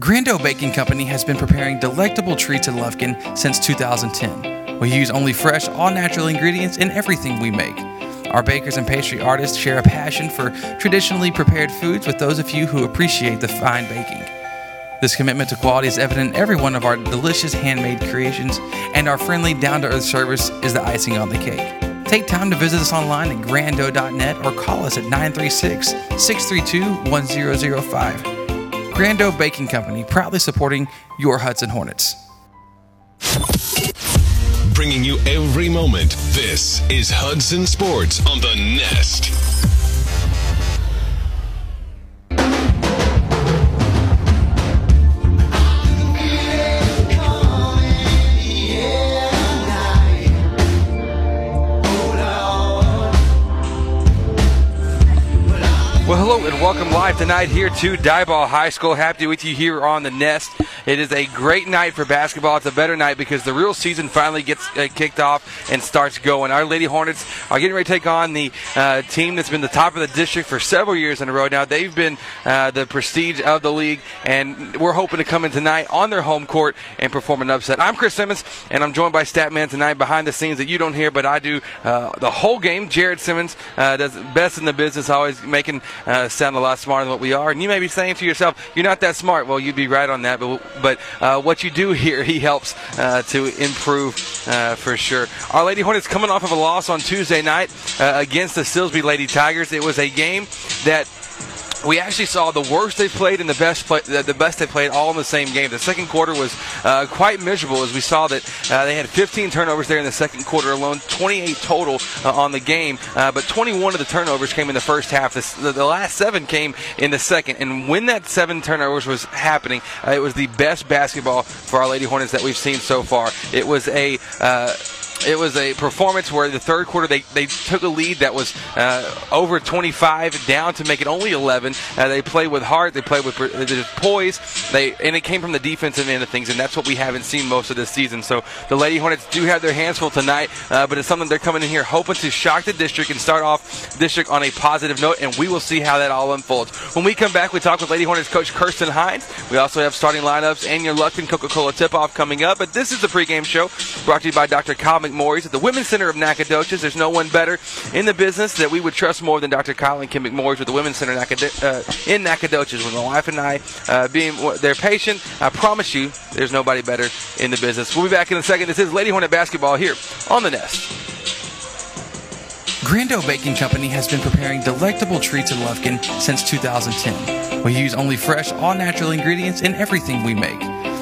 Grando Baking Company has been preparing delectable treats in Lufkin since 2010. We use only fresh, all natural ingredients in everything we make. Our bakers and pastry artists share a passion for traditionally prepared foods with those of you who appreciate the fine baking. This commitment to quality is evident in every one of our delicious handmade creations, and our friendly, down to earth service is the icing on the cake. Take time to visit us online at grando.net or call us at 936 632 1005. Grando Baking Company, proudly supporting your Hudson Hornets. Bringing you every moment. This is Hudson Sports on the Nest. Welcome live tonight here to Diboll High School. Happy with you here on the Nest. It is a great night for basketball. It's a better night because the real season finally gets uh, kicked off and starts going. Our Lady Hornets are getting ready to take on the uh, team that's been the top of the district for several years in a row now. They've been uh, the prestige of the league, and we're hoping to come in tonight on their home court and perform an upset. I'm Chris Simmons, and I'm joined by Statman tonight behind the scenes that you don't hear, but I do uh, the whole game. Jared Simmons uh, does best in the business, always making uh, sound a lot smarter than what we are. And you may be saying to yourself, "You're not that smart." Well, you'd be right on that. But but uh, what you do here, he helps uh, to improve uh, for sure. Our Lady Hornets coming off of a loss on Tuesday night uh, against the Silsbee Lady Tigers. It was a game that we actually saw the worst they played and the best play, the best they played all in the same game. The second quarter was uh, quite miserable as we saw that uh, they had 15 turnovers there in the second quarter alone, 28 total uh, on the game, uh, but 21 of the turnovers came in the first half. The, the, last seven came in the second, and when that seven turnovers was happening, uh, it was the best basketball for our Lady Hornets that we've seen so far. It was a uh, it was a performance where the third quarter they, they took a lead that was uh, over 25 down to make it only 11. Uh, they played with heart, they played with poise, they and it came from the defensive end of things, and that's what we haven't seen most of this season. So the Lady Hornets do have their hands full tonight, uh, but it's something they're coming in here hoping to shock the district and start off district on a positive note, and we will see how that all unfolds. When we come back, we talk with Lady Hornets coach Kirsten Hines. We also have starting lineups and your Lufkin Coca-Cola tip-off coming up, but this is the pregame show brought to you by Dr. Kyle McMorris at the Women's Center of Nacogdoches. There's no one better in the business that we would trust more than Dr. And Kim McMorris with the Women's Center uh, in Nacogdoches. With my wife and I uh, being their patient, I promise you, there's nobody better in the business. We'll be back in a second. This is Lady Hornet basketball here on the Nest. Grando Baking Company has been preparing delectable treats in Lufkin since 2010. We use only fresh, all natural ingredients in everything we make.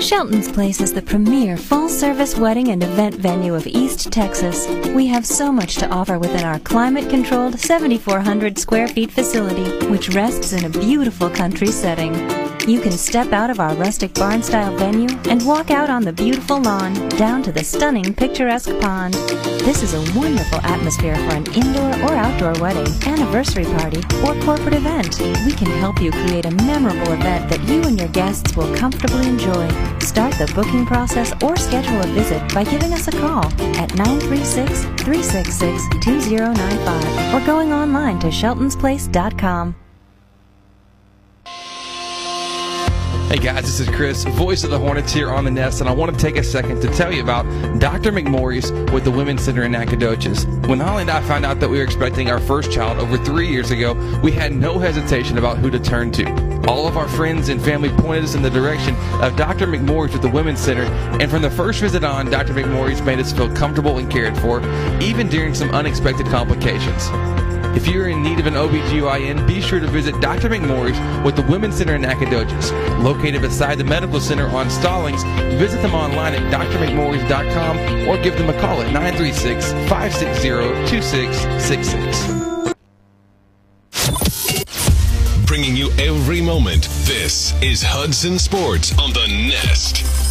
Shelton's Place is the premier full service wedding and event venue of East Texas. We have so much to offer within our climate controlled 7,400 square feet facility, which rests in a beautiful country setting. You can step out of our rustic barn style venue and walk out on the beautiful lawn down to the stunning picturesque pond. This is a wonderful atmosphere for an indoor or outdoor wedding, anniversary party, or corporate event. We can help you create a memorable event that you and your guests will comfortably enjoy. Start the booking process or schedule a visit by giving us a call at 936 366 2095 or going online to sheltonsplace.com. Hey guys, this is Chris, voice of the Hornets here on the Nest, and I want to take a second to tell you about Dr. McMorris with the Women's Center in Nacogdoches. When Holly and I found out that we were expecting our first child over three years ago, we had no hesitation about who to turn to. All of our friends and family pointed us in the direction of Dr. McMorris with the Women's Center, and from the first visit on, Dr. McMorris made us feel comfortable and cared for, even during some unexpected complications. If you're in need of an OBGYN, be sure to visit Dr. McMorris with the Women's Center in Nacogdoches. Located beside the Medical Center on Stallings, visit them online at drmcmorris.com or give them a call at 936 560 2666. Bringing you every moment. This is Hudson Sports on the Nest.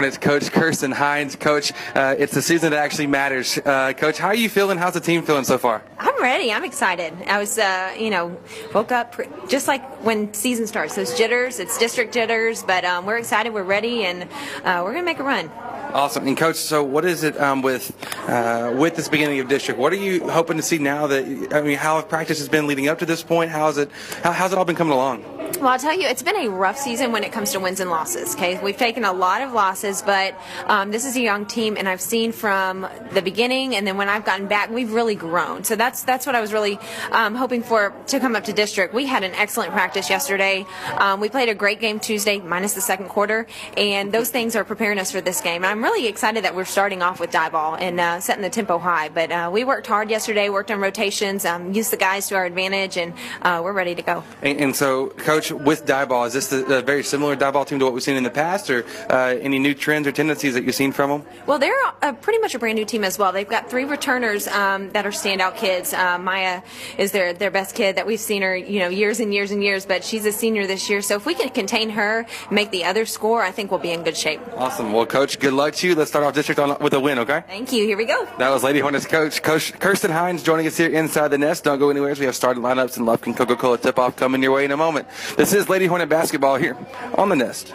It's Coach Kirsten Hines. Coach, uh, it's the season that actually matters. Uh, Coach, how are you feeling? How's the team feeling so far? I'm ready. I'm excited. I was, uh, you know, woke up just like when season starts. Those jitters, it's district jitters, but um, we're excited. We're ready, and uh, we're gonna make a run. Awesome. And coach, so what is it um, with uh, with this beginning of district? What are you hoping to see now? That I mean, how have practice has been leading up to this point? How's it? How, how's it all been coming along? Well, I'll tell you, it's been a rough season when it comes to wins and losses. Okay, we've taken a lot of losses, but um, this is a young team, and I've seen from the beginning, and then when I've gotten back, we've really grown. So that's that's what I was really um, hoping for to come up to district. We had an excellent practice yesterday. Um, we played a great game Tuesday, minus the second quarter, and those things are preparing us for this game. And I'm really excited that we're starting off with Diboll and uh, setting the tempo high. But uh, we worked hard yesterday, worked on rotations, um, used the guys to our advantage, and uh, we're ready to go. And, and so, coach, with Diboll, is this a very similar Diboll team to what we've seen in the past, or uh, any new trends or tendencies that you've seen from them? Well, they're a, pretty much a brand new team as well. They've got three returners um, that are standout kids. Uh, Maya is their their best kid that we've seen her, you know, years and years and years. But she's a senior this year, so if we can contain her, make the other score, I think we'll be in good shape. Awesome. Well, coach, good luck to you. Let's start off district on, with a win, okay? Thank you. Here we go. That was Lady Hornets coach, Coach Kirsten Hines joining us here inside the nest. Don't go anywhere. We have started lineups and Lufkin Coca-Cola tip-off coming your way in a moment. This is Lady Hornet basketball here on the nest.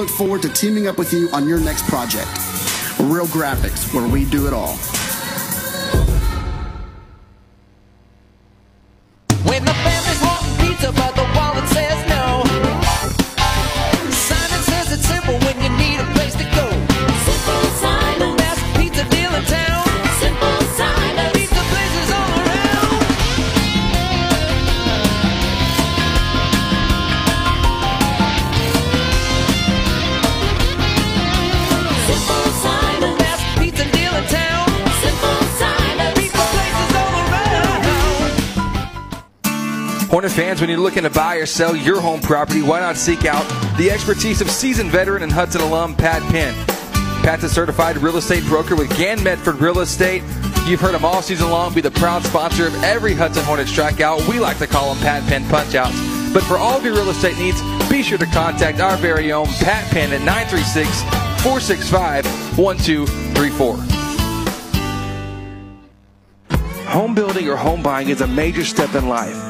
look forward to teaming up with you on your next project. Real Graphics, where we do it all. Hornet fans, when you're looking to buy or sell your home property, why not seek out the expertise of seasoned veteran and Hudson alum Pat Penn? Pat's a certified real estate broker with Gan Medford Real Estate. You've heard him all season long be the proud sponsor of every Hudson Hornet strikeout. We like to call them Pat Penn punchouts. But for all of your real estate needs, be sure to contact our very own Pat Penn at 936 465 1234. Home building or home buying is a major step in life.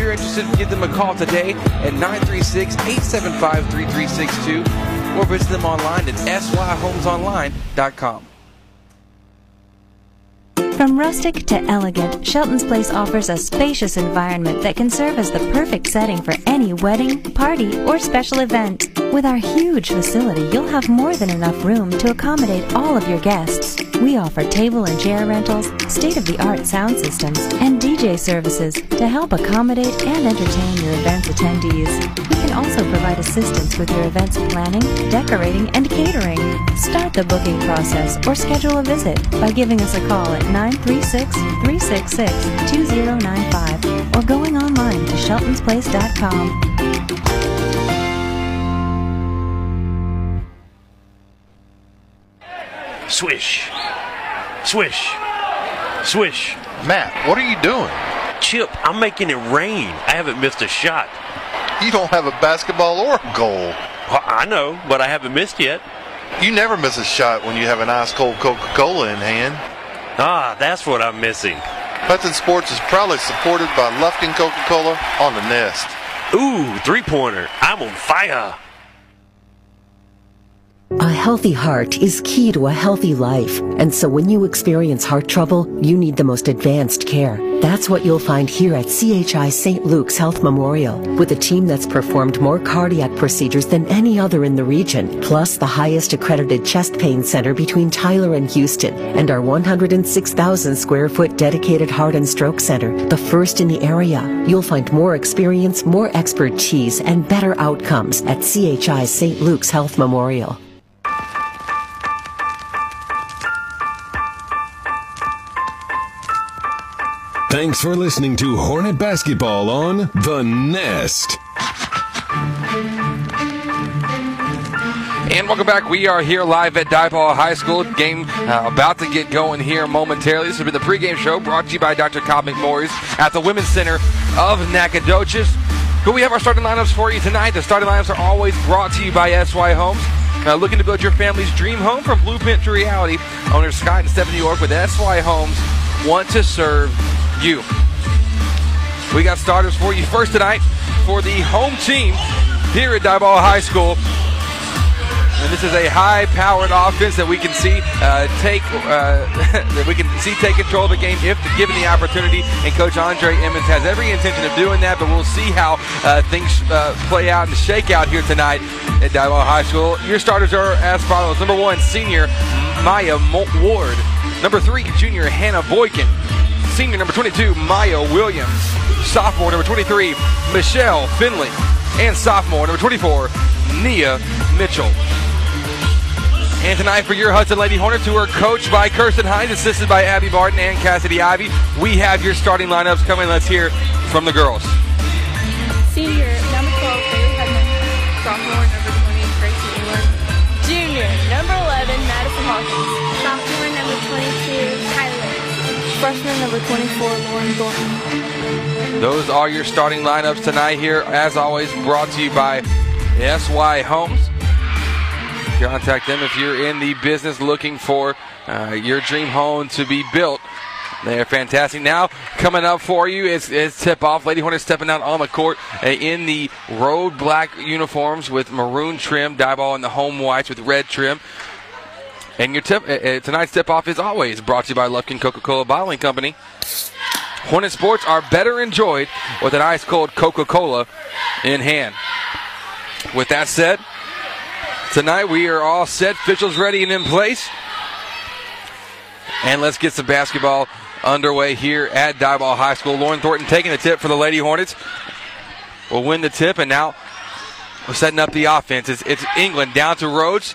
You're interested, give them a call today at 936-875-3362 or visit them online at syhomesonline.com. From rustic to elegant, Shelton's Place offers a spacious environment that can serve as the perfect setting for any wedding, party, or special event. With our huge facility, you'll have more than enough room to accommodate all of your guests. We offer table and chair rentals, state-of-the-art sound systems, and DJ services to help accommodate and entertain your event's attendees. We can also provide assistance with your event's planning, decorating, and catering. Start the booking process or schedule a visit by giving us a call at 936-366-2095 or going online to sheltonsplace.com. Swish. Swish. Swish. Matt, what are you doing? Chip, I'm making it rain. I haven't missed a shot. You don't have a basketball or a goal. Well, I know, but I haven't missed yet. You never miss a shot when you have an ice cold Coca Cola in hand. Ah, that's what I'm missing. Hudson Sports is proudly supported by Lufkin Coca Cola on the Nest. Ooh, three pointer. I'm on fire. A healthy heart is key to a healthy life. And so when you experience heart trouble, you need the most advanced care. That's what you'll find here at CHI St. Luke's Health Memorial, with a team that's performed more cardiac procedures than any other in the region, plus the highest accredited chest pain center between Tyler and Houston, and our 106,000 square foot dedicated heart and stroke center, the first in the area. You'll find more experience, more expertise, and better outcomes at CHI St. Luke's Health Memorial. Thanks for listening to Hornet Basketball on The Nest. And welcome back. We are here live at Diboll High School. Game uh, about to get going here momentarily. This has been the pregame show brought to you by Dr. Cobb McMorris at the Women's Center of Nacogdoches. But we have our starting lineups for you tonight. The starting lineups are always brought to you by SY Homes. Uh, looking to build your family's dream home from blueprint to reality. Owners Scott and Stephanie York with SY Homes want to serve you. We got starters for you first tonight for the home team here at Diboll High School. And this is a high-powered offense that we can see uh, take uh, that we can see take control of the game if given the opportunity. And Coach Andre Emmons has every intention of doing that. But we'll see how uh, things uh, play out and shake out here tonight at Diamond High School. Your starters are as follows: number one, senior Maya Ward; number three, junior Hannah Boykin; senior number 22, Maya Williams; sophomore number 23, Michelle Finley; and sophomore number 24, Nia Mitchell. And tonight for your Hudson Lady Hornets, who are coached by Kirsten Hines, assisted by Abby Barton and Cassidy Ivy, we have your starting lineups coming. Let's hear from the girls. Senior, number 12, Bailey Hubman. Sophomore, number 20, Gracie England. Junior, number 11, Madison Hawkins. Freshman, number 24, Lauren Thornton. Those are your starting lineups tonight here, as always, brought to you by SY Homes. Contact them if you're in the business looking for uh, your dream home to be built. They are fantastic. Now, coming up for you is, is tip off. Lady Hornets stepping out on the court uh, in the road black uniforms with maroon trim, Diboll in the home whites with red trim. And your tip uh, tonight's tip off is always brought to you by Lufkin Coca Cola Bottling Company. Hornet sports are better enjoyed with an ice cold Coca Cola in hand. With that said, tonight we are all set, officials ready and in place. And let's get some basketball underway here at Diboll High School. Lauren Thornton taking the tip for the Lady Hornets. Will win the tip, and now we're setting up the offense. It's, it's England down to Rhodes.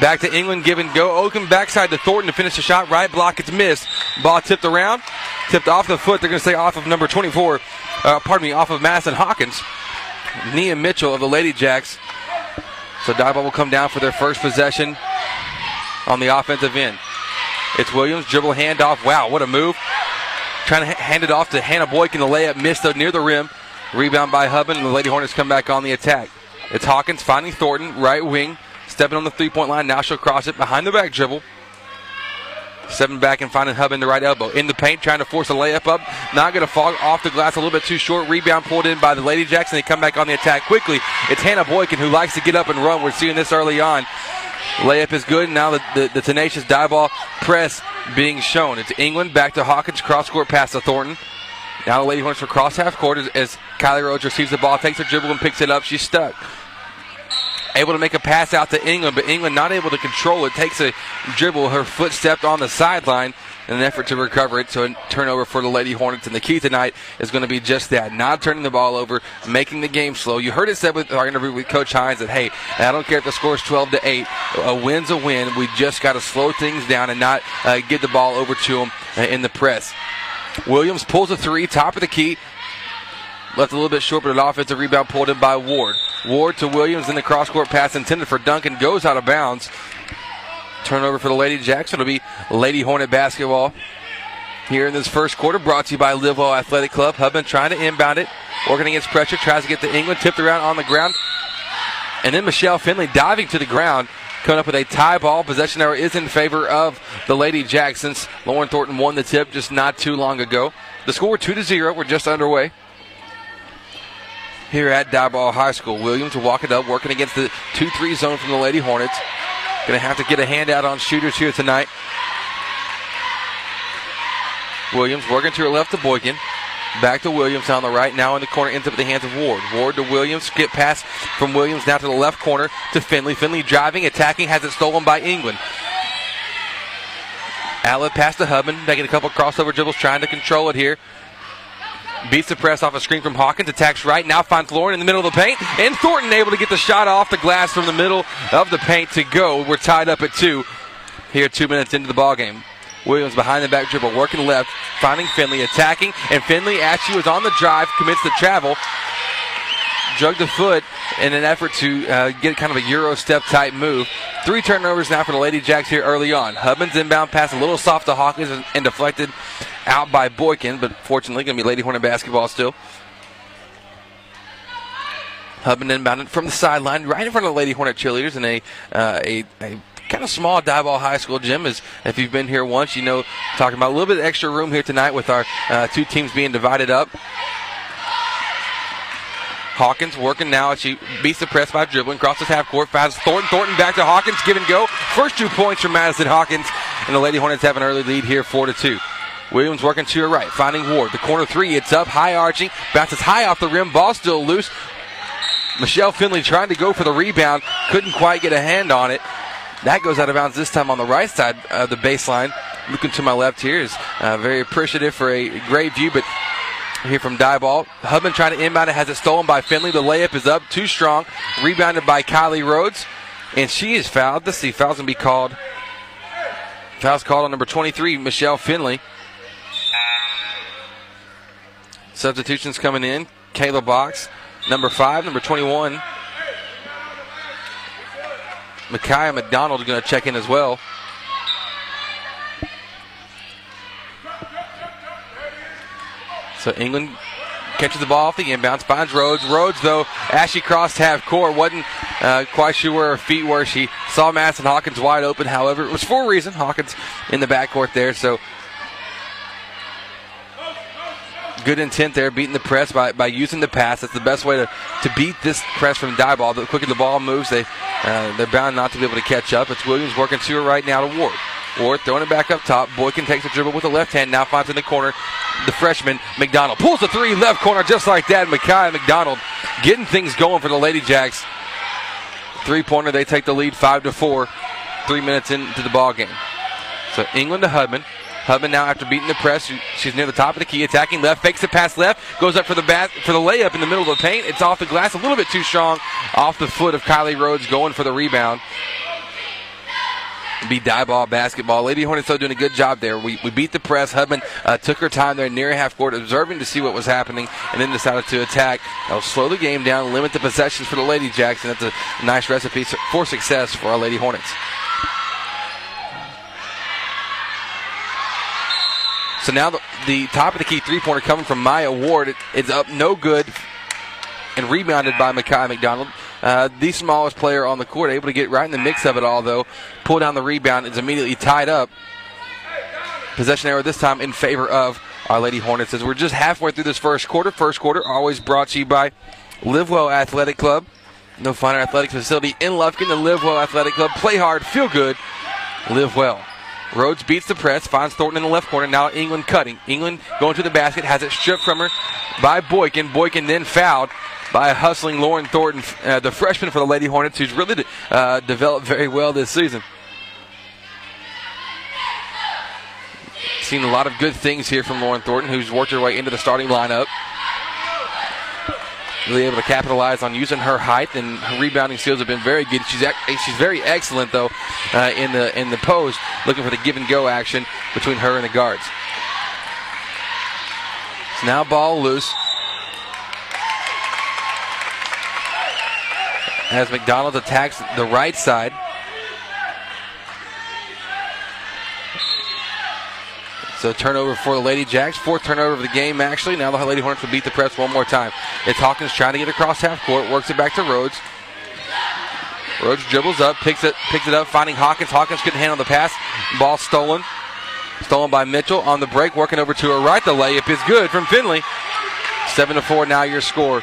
Back to England, giving go. Oakham backside to Thornton to finish the shot. Right block, it's missed. Ball tipped around, tipped off the foot. They're going to say off of number 24. Uh, pardon me, off of Madison Hawkins. Nia Mitchell of the Lady Jacks. So Diboll will come down for their first possession on the offensive end. It's Williams, dribble handoff. Wow, what a move. Trying to hand it off to Hannah Boykin. The layup missed though, near the rim. Rebound by Hubman, and the Lady Hornets come back on the attack. It's Hawkins finding Thornton, right wing, stepping on the three point line. Now she'll cross it behind the back dribble. Stepping back and finding Hubman the right elbow. In the paint, trying to force a layup up. Not going to fall off the glass a little bit too short. Rebound pulled in by the Lady Jacks, and they come back on the attack quickly. It's Hannah Boykin who likes to get up and run. We're seeing this early on. Layup is good. Now the, the, the tenacious Diboll press being shown. It's England back to Hawkins. Cross court pass to Thornton. Now the Lady Hornets for cross half court as, as Kylie Rhodes receives the ball, takes her dribble and picks it up. She's stuck. Able to make a pass out to England, but England not able to control it. Takes a dribble. Her foot stepped on the sideline in an effort to recover it. So a turnover for the Lady Hornets. And the key tonight is going to be just that: not turning the ball over, making the game slow. You heard it said with our interview with Coach Hines that hey, I don't care if the score is 12 to 8. A win's a win. We just got to slow things down and not uh, get the ball over to them uh, in the press. Williams pulls a three, top of the key. Left a little bit short, but an offensive rebound pulled in by Ward. Ward to Williams in the cross court pass intended for Duncan goes out of bounds. Turnover for the Lady Jacks. It'll be Lady Hornet basketball here in this first quarter. Brought to you by Livewell Athletic Club. Hubman trying to inbound it, working against pressure, tries to get to England, tipped around on the ground, and then Michelle Finley diving to the ground. Coming up with a tie ball. Possession error is in favor of the Lady Jacks since Lauren Thornton won the tip just not too long ago. The score 2 to 0. We're just underway. Here at Diboll High School. Williams will walk it up, working against the 2 3 zone from the Lady Hornets. Going to have to get a handout on shooters here tonight. Williams working to her left to Boykin. Back to Williams on the right. Now in the corner, ends up at the hands of Ward. Ward to Williams. Skip pass from Williams now to the left corner to Finley. Finley driving, attacking, has it stolen by England. Outlet pass to Hubman, making a couple crossover dribbles, trying to control it here. Beats the press off a screen from Hawkins, attacks right, now finds Lauren in the middle of the paint, and Thornton able to get the shot off the glass from the middle of the paint to go. We're tied up at two here, two minutes into the ball game. Williams behind the back dribble, working left, finding Finley, attacking, and Finley actually was on the drive, commits the travel, drug the foot in an effort to uh, get kind of a Euro step type move. Three turnovers now for the Lady Jacks here early on. Hubman's inbound pass a little soft to Hawkins and deflected out by Boykin, but fortunately going to be Lady Hornet basketball still. Hubman inbounded from the sideline, right in front of the Lady Hornet cheerleaders in a uh, a, a kind of small Diboll High School gym. As if you've been here once, you know talking about a little bit of extra room here tonight with our uh, two teams being divided up. Hawkins working now as she beats the press by dribbling, crosses half court, fouls Thornton. Thornton back to Hawkins, give and go. First two points from Madison Hawkins, and the Lady Hornets have an early lead here, four to two. Williams working to her right, finding Ward. The corner three, it's up, high arching, bounces high off the rim, ball still loose. Michelle Finley trying to go for the rebound, couldn't quite get a hand on it. That goes out of bounds this time on the right side of the baseline. Looking to my left here is uh, very appreciative for a great view, but here from Diboll. Hubman trying to inbound it, has it stolen by Finley. The layup is up, too strong. Rebounded by Kylie Rhodes, and she is fouled. Let's see, foul's to be called. Foul's called on number 23, Michelle Finley. Substitutions coming in. Kayla Box, number 5, number 21. Micaiah McDonald going to check in as well. So England catches the ball off the inbounds, finds Rhodes. Rhodes, though, as she crossed half court, wasn't uh, quite sure where her feet were. She saw Madison Hawkins wide open. However, it was for a reason. Hawkins in the backcourt there. So good intent there, beating the press by, by using the pass. That's the best way to, to beat this press from Diboll. The quicker the ball moves, they, uh, they're bound not to be able to catch up. It's Williams working to her right now to Ward. Ward throwing it back up top. Boykin takes a dribble with the left hand. Now finds in the corner the freshman McDonald pulls the three left corner just like that. Micaiah McDonald getting things going for the Lady Jacks. Three pointer. They take the lead five to four. Three minutes into the ball game. So England to Hubman. Hubman now after beating the press, she's near the top of the key, attacking left, fakes the pass left, goes up for the bat for the layup in the middle of the paint. It's off the glass, a little bit too strong, off the foot of Kylie Rhodes, going for the rebound be Diboll basketball. Lady Hornets still doing a good job there. We, we beat the press. Hubman uh, took her time there near half court, observing to see what was happening, and then decided to attack. That'll slow the game down, limit the possessions for the Lady Jacks, and that's a nice recipe for success for our Lady Hornets. So now the, the top of the key three pointer coming from Maya Ward. It, it's up no good and rebounded by Micaiah McDonald. Uh, the smallest player on the court, able to get right in the mix of it all, though. Pull down the rebound, is immediately tied up. Possession error this time in favor of Our Lady Hornets. As we're just halfway through this first quarter. First quarter always brought to you by Livewell Athletic Club. No finer athletic facility in Lufkin than Livewell Athletic Club. Play hard, feel good, live well. Rhodes beats the press, finds Thornton in the left corner. Now England cutting. England going to the basket, has it stripped from her by Boykin. Boykin then fouled by hustling Lauren Thornton, uh, the freshman for the Lady Hornets, who's really uh, developed very well this season. Seen a lot of good things here from Lauren Thornton, who's worked her way into the starting lineup. Really able to capitalize on using her height and her rebounding skills have been very good. She's ac- she's very excellent though uh, in the in the post, looking for the give and go action between her and the guards. So now ball loose. As McDonald attacks the right side. So turnover for the Lady Jacks. Fourth turnover of the game, actually. Now the Lady Hornets will beat the press one more time. It's Hawkins trying to get across half court, works it back to Rhodes. Rhodes dribbles up, picks it, picks it up, finding Hawkins. Hawkins couldn't handle the pass. Ball stolen. Stolen by Mitchell on the break, working over to her right. The layup is good from Finley. Seven to four now your score.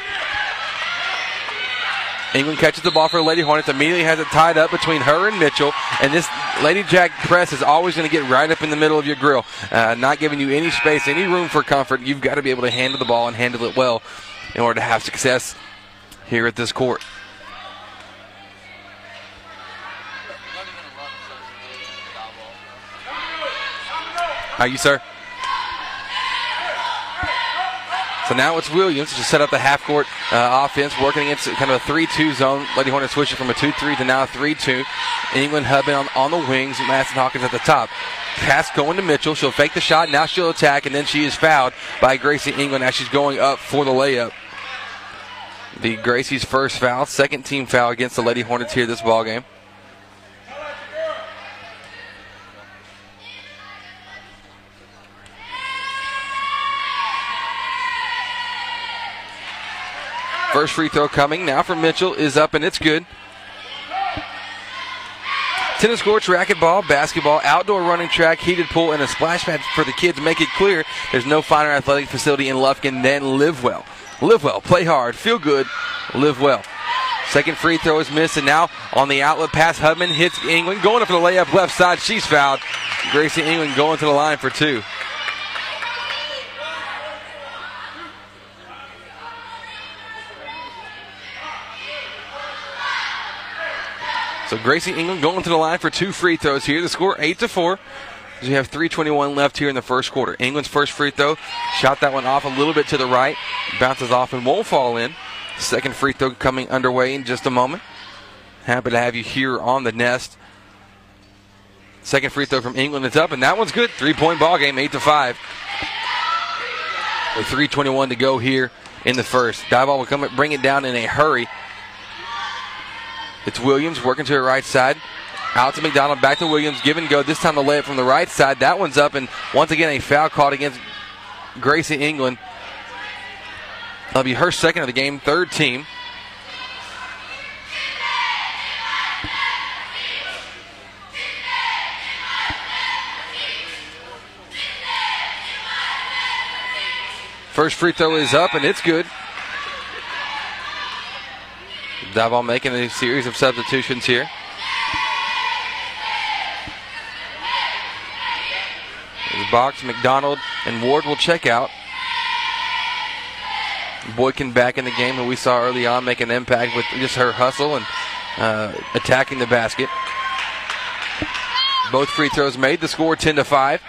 England catches the ball for Lady Hornets, immediately has it tied up between her and Mitchell, and this Lady Jack press is always going to get right up in the middle of your grill, uh, not giving you any space, any room for comfort. You've got to be able to handle the ball and handle it well in order to have success here at this court. Are you, sir? So now it's Williams to set up the half court uh, offense, working against kind of a 3 2 zone. Lady Hornets switching from a 2 3 to now a 3 2. England hubbing on, on the wings, Madison Hawkins at the top. Pass going to Mitchell. She'll fake the shot. Now she'll attack, and then she is fouled by Gracie England as she's going up for the layup. The Gracie's first foul, second team foul against the Lady Hornets here this ball game. First free throw coming now from Mitchell is up and it's good. Tennis courts, racquetball, basketball, outdoor running track, heated pool, and a splash pad for the kids. Make it clear there's no finer athletic facility in Lufkin than Live Well. Live well, play hard, feel good, live well. Second free throw is missed, and now on the outlet pass, Hubman hits England. Going up for the layup left side, she's fouled. Gracie England going to the line for two. So Gracie England going to the line for two free throws here. The score eight to four. We have 3:21 left here in the first quarter. England's first free throw shot that one off a little bit to the right, bounces off and won't fall in. Second free throw coming underway in just a moment. Happy to have you here on the nest. Second free throw from England is up, and that one's good. Three-point ball game, eight to five. With 3:21 to go here in the first. Diboll will come bring it down in a hurry. It's Williams working to her right side. Out to McDonald, back to Williams, give and go. This time the layup from the right side. That one's up, and once again a foul called against Gracie England. That'll be her second of the game, third team. First free throw is up, and it's good. Diboll making a series of substitutions here. Box, McDonald, and Ward will check out. Boykin back in the game, who we saw early on make an impact with just her hustle and uh, attacking the basket. Both free throws made. The score 10 to 5.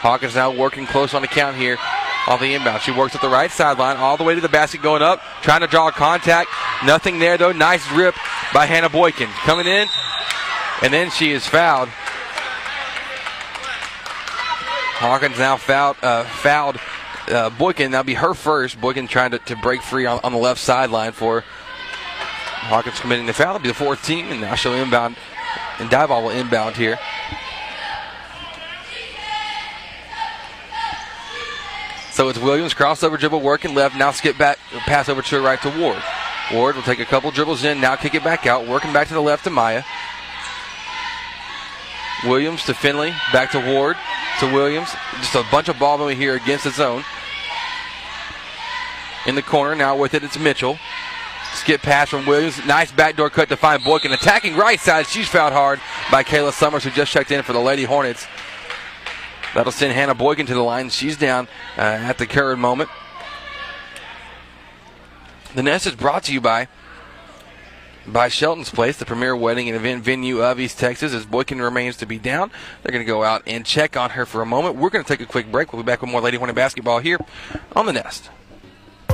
Hawkins now working close on the count here off the inbound. She works at the right sideline, all the way to the basket, going up, trying to draw contact. Nothing there though. Nice rip by Hannah Boykin. Coming in, and then she is fouled. Hawkins now fouled, uh, fouled uh, Boykin. That'll be her first. Boykin trying to, to break free on, on the left sideline for Hawkins committing the foul. It'll be the fourth team, and now she'll inbound, and Diboll will inbound here. So it's Williams crossover dribble working left. Now skip back, pass over to the right to Ward. Ward will take a couple dribbles in. Now kick it back out. Working back to the left to Maya. Williams to Finley. Back to Ward. To Williams. Just a bunch of ball movement here against the zone. In the corner. Now with it, it's Mitchell. Skip pass from Williams. Nice backdoor cut to find Boykin. Attacking right side. She's fouled hard by Kayla Summers, who just checked in for the Lady Hornets. That'll send Hannah Boykin to the line. She's down uh, at the current moment. The Nest is brought to you by by Shelton's Place, the premier wedding and event venue of East Texas. As Boykin remains to be down, they're going to go out and check on her for a moment. We're going to take a quick break. We'll be back with more Lady Hornet basketball here on the Nest.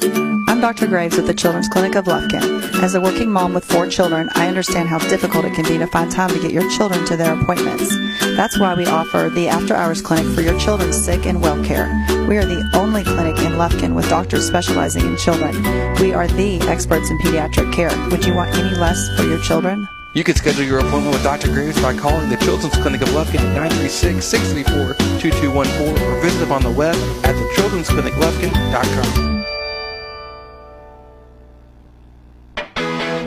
I'm Dr. Graves with the Children's Clinic of Lufkin. As a working mom with four children, I understand how difficult it can be to find time to get your children to their appointments. That's why we offer the After Hours Clinic for your children's sick and well care. We are the only clinic in Lufkin with doctors specializing in children. We are the experts in pediatric care. Would you want any less for your children? You can schedule your appointment with Dr. Graves by calling the Children's Clinic of Lufkin at 936-634-2214 or visit them on the web at thechildren'scliniclufkin.com.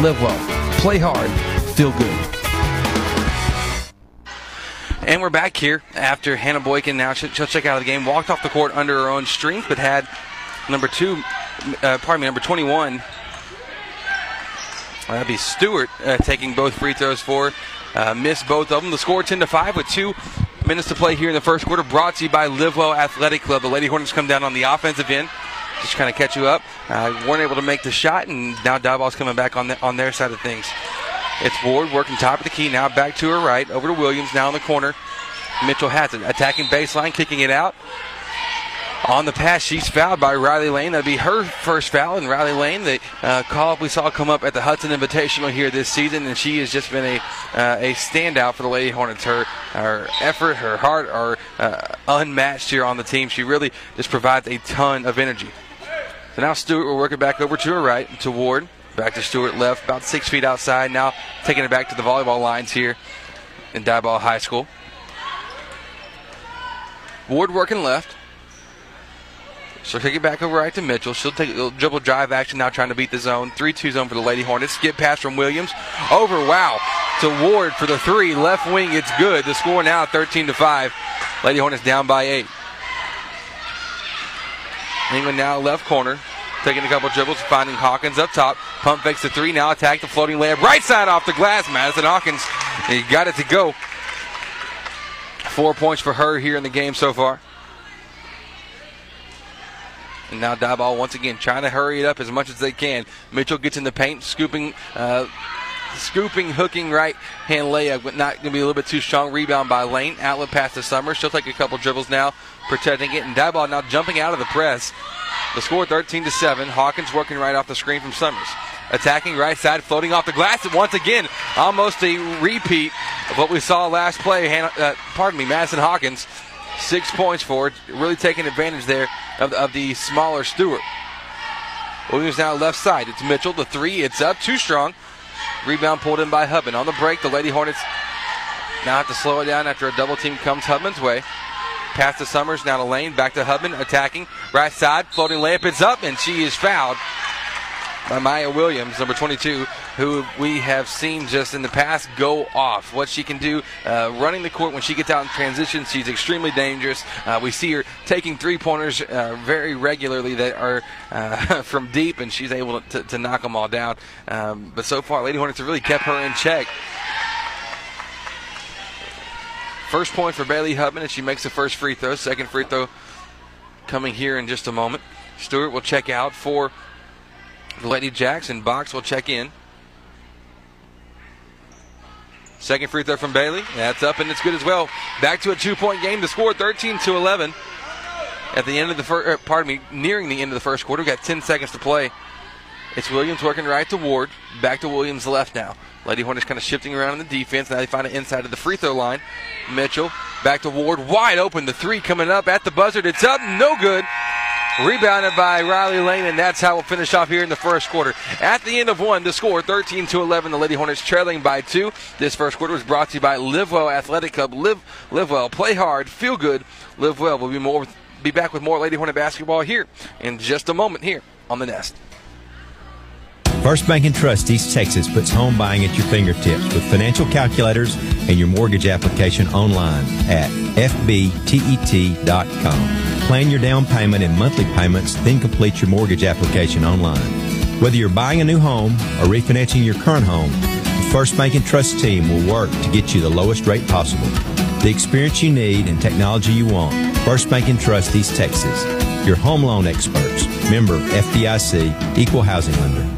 Live well, play hard, feel good. And we're back here after Hannah Boykin now she'll check out of the game. Walked off the court under her own strength, but had number two, uh, pardon me, number 21. That'd be Stewart uh, taking both free throws for. Uh, missed both of them. The score 10 to 5 with two minutes to play here in the first quarter. Brought to you by Livewell Athletic Club. The Lady Hornets come down on the offensive end. Just kind of catch you up. Uh, weren't able to make the shot, and now Diboll's coming back on the, on their side of things. It's Ward working top of the key. Now back to her right. Over to Williams. Now in the corner. Mitchell has it. Attacking baseline. Kicking it out. On the pass, she's fouled by Riley Lane. That'd be her first foul. And Riley Lane, the uh, call up we saw come up at the Hudson Invitational here this season, and she has just been a uh, a standout for the Lady Hornets. Her her effort, her heart are uh, unmatched here on the team. She really just provides a ton of energy. So now Stewart will work it back over to her right to Ward. Back to Stewart left, about six feet outside. Now taking it back to the volleyball lines here in Diboll High School. Ward working left. She'll take it back over right to Mitchell. She'll take a dribble drive action now, trying to beat the zone. 3 2 zone for the Lady Hornets. Skip pass from Williams. Over, wow, to Ward for the three. Left wing, it's good. The score now 13 to 5. Lady Hornets down by 8. England now left corner. Taking a couple dribbles, finding Hawkins up top. Pump fakes the three, now attack the floating layup. Right side off the glass. Madison Hawkins, he got it to go. Four points for her here in the game so far. And now Diboll once again trying to hurry it up as much as they can. Mitchell gets in the paint, scooping, uh, scooping, hooking right hand layup, but not going to be a little bit too strong. Rebound by Lane. Outlet pass to Summers. She'll take a couple dribbles now, protecting it. And Diboll now jumping out of the press. The score 13 to 7. Hawkins working right off the screen from Summers. Attacking right side, floating off the glass. Once again, almost a repeat of what we saw last play. Han- uh, pardon me, Madison Hawkins. Six points for it. Really taking advantage there of, of the smaller Stewart. Williams now left side. It's Mitchell. The three. It's up. Too strong. Rebound pulled in by Hubman. On the break, the Lady Hornets now have to slow it down after a double team comes Hubman's way. Pass to Summers. Now to Lane. Back to Hubman. Attacking. Right side. Floating layup. It's up. And she is fouled by Maya Williams, number 22, who we have seen just in the past go off. What she can do uh, running the court when she gets out in transition, she's extremely dangerous. Uh, we see her taking three pointers uh, very regularly that are uh, from deep, and she's able to, to, knock them all down. Um, but so far, Lady Hornets have really kept her in check. First point for Bailey Hubman, and she makes the first free throw. Second free throw coming here in just a moment. Stewart will check out for Lady Jackson. Box will check in. Second free throw from Bailey. That's up and it's good as well. Back to a two-point game. The score 13 to 11. At the end of the first, er, pardon me, nearing the end of the first quarter. We've got 10 seconds to play. It's Williams working right to Ward. Back to Williams left now. Lady Hornets kind of shifting around in the defense. Now they find it inside of the free throw line. Mitchell back to Ward. Wide open. The three coming up at the buzzer. It's up. No good. Rebounded by Riley Lane, and that's how we'll finish off here in the first quarter. At the end of one, the score 13 to 11. The Lady Hornets trailing by two. This first quarter was brought to you by Live Well Athletic Club. Live, live well, play hard, feel good, live well. We'll be more, be back with more Lady Hornet basketball here in just a moment here on the Nest. First Bank and Trust East Texas puts home buying at your fingertips with financial calculators and your mortgage application online at fbtet.com. Plan your down payment and monthly payments, then complete your mortgage application online. Whether you're buying a new home or refinancing your current home, the First Bank and Trust team will work to get you the lowest rate possible. The experience you need and technology you want. First Bank and Trust East Texas. Your home loan experts. Member FDIC, Equal Housing Lender.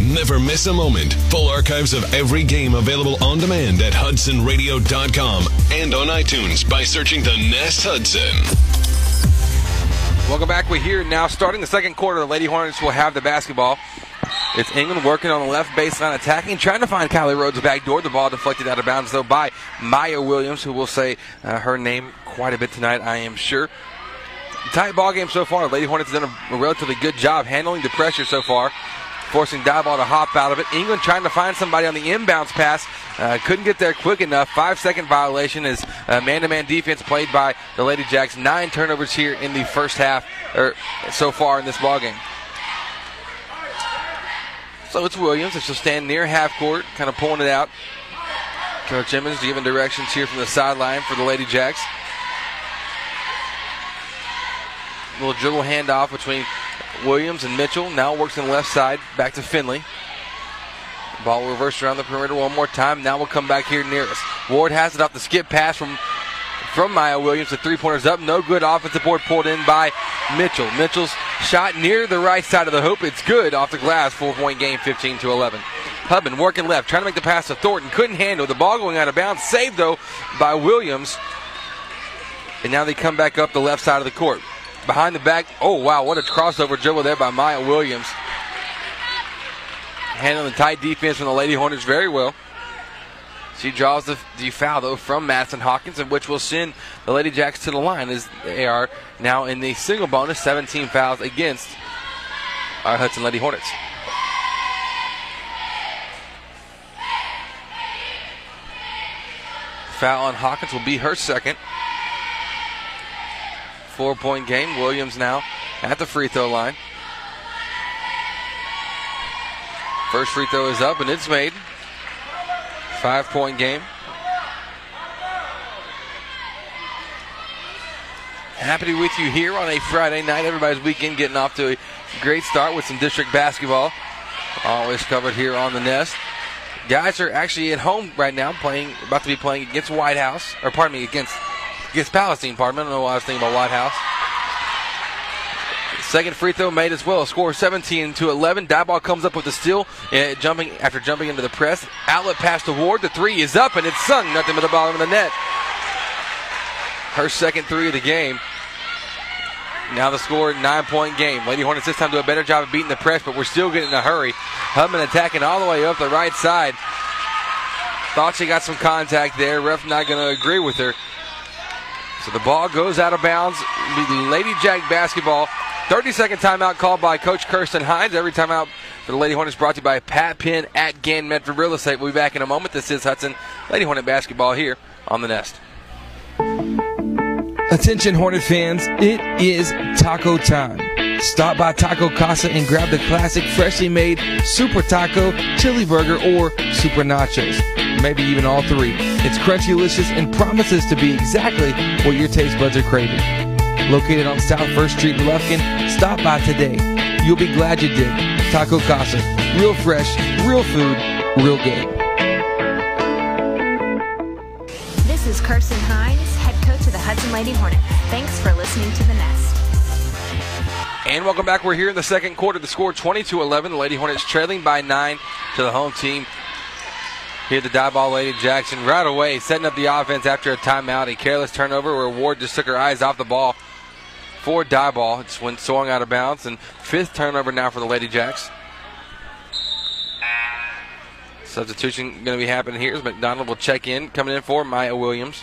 Never miss a moment. Full archives of every game available on demand at HudsonRadio.com and on iTunes by searching the Nest Hudson. Welcome back. We're here now starting the second quarter. The Lady Hornets will have the basketball. It's England working on the left baseline, attacking, trying to find Kylie Rhodes back door. The ball deflected out of bounds, though, by Maya Williams, who will say uh, her name quite a bit tonight, I am sure. Tight ball game so far. Lady Hornets have done a, a relatively good job handling the pressure so far, forcing Diboll to hop out of it. England trying to find somebody on the inbounds pass. Uh, couldn't get there quick enough. Five second violation is man to man defense played by the Lady Jacks. Nine turnovers here in the first half, or so far in this ball game. So it's Williams. She'll stand near half court, kind of pulling it out. Coach Emmons giving directions here from the sideline for the Lady Jacks. little dribble handoff between Williams and Mitchell. Now works on the left side. Back to Finley. Ball reversed around the perimeter one more time. Now we'll come back here near us. Ward has it off the skip pass from from Maya Williams. The three pointers up. No good offensive board pulled in by Mitchell. Mitchell's shot near the right side of the hoop. It's good off the glass. Four point game, 15 to 11. Hubman working left, trying to make the pass to Thornton. Couldn't handle the ball going out of bounds. Saved though by Williams. And now they come back up the left side of the court. Behind the back. Oh, wow. What a crossover dribble there by Maya Williams. Handling the tight defense from the Lady Hornets very well. She draws the, the foul, though, from Madison Hawkins, and which will send the Lady Jacks to the line as they are now in the single bonus, 17 fouls against our Hudson Lady Hornets. Foul on Hawkins will be her second. Four point game. Williams now at the free throw line. First free throw is up and it's made. Five point game. Happy to be with you here on a Friday night. Everybody's weekend getting off to a great start with some district basketball. Always covered here on the nest. Guys are actually at home right now, playing about to be playing against Whitehouse, or pardon me, against against Palestine. Pardon me. I don't know why I was thinking about Whitehouse. Second free throw made as well. Score 17 to 11. Diboll comes up with the steal, uh, jumping after jumping into the press. Outlet pass to Ward. The three is up and it's sung. Nothing but the bottom of the net. Her second three of the game. Now the score, nine point game. Lady Hornets this time do a better job of beating the press, but we're still getting in a hurry. Hubman attacking all the way up the right side. Thought she got some contact there. Ref not going to agree with her. So the ball goes out of bounds. Lady Jack basketball. 30 second timeout called by Coach Kirsten Hines. Every timeout for the Lady Hornets brought to you by Pat Penn at Gann Medford Real Estate. We'll be back in a moment. This is Hudson Lady Hornet basketball here on the Nest. Attention Hornet fans, it is taco time. Stop by Taco Casa and grab the classic freshly made Super Taco, Chili Burger, or Super Nachos. Maybe even all three. It's crunchy, delicious, and promises to be exactly what your taste buds are craving. Located on South 1st Street in Lufkin, stop by today. You'll be glad you did. Taco Casa. Real fresh, real food, real good. This is Kirsten Hines, head coach of the Hudson Lady Hornets. Thanks for listening to The Nest. And welcome back. We're here in the second quarter. The score 22 11. The Lady Hornets trailing by nine to the home team. Here the Diboll lady Jackson right away, setting up the offense after a timeout. A careless turnover where Ward just took her eyes off the ball for Diboll. It just went soaring out of bounds. And fifth turnover now for the Lady Jacks. Substitution going to be happening here as McDonald will check in, coming in for Maya Williams.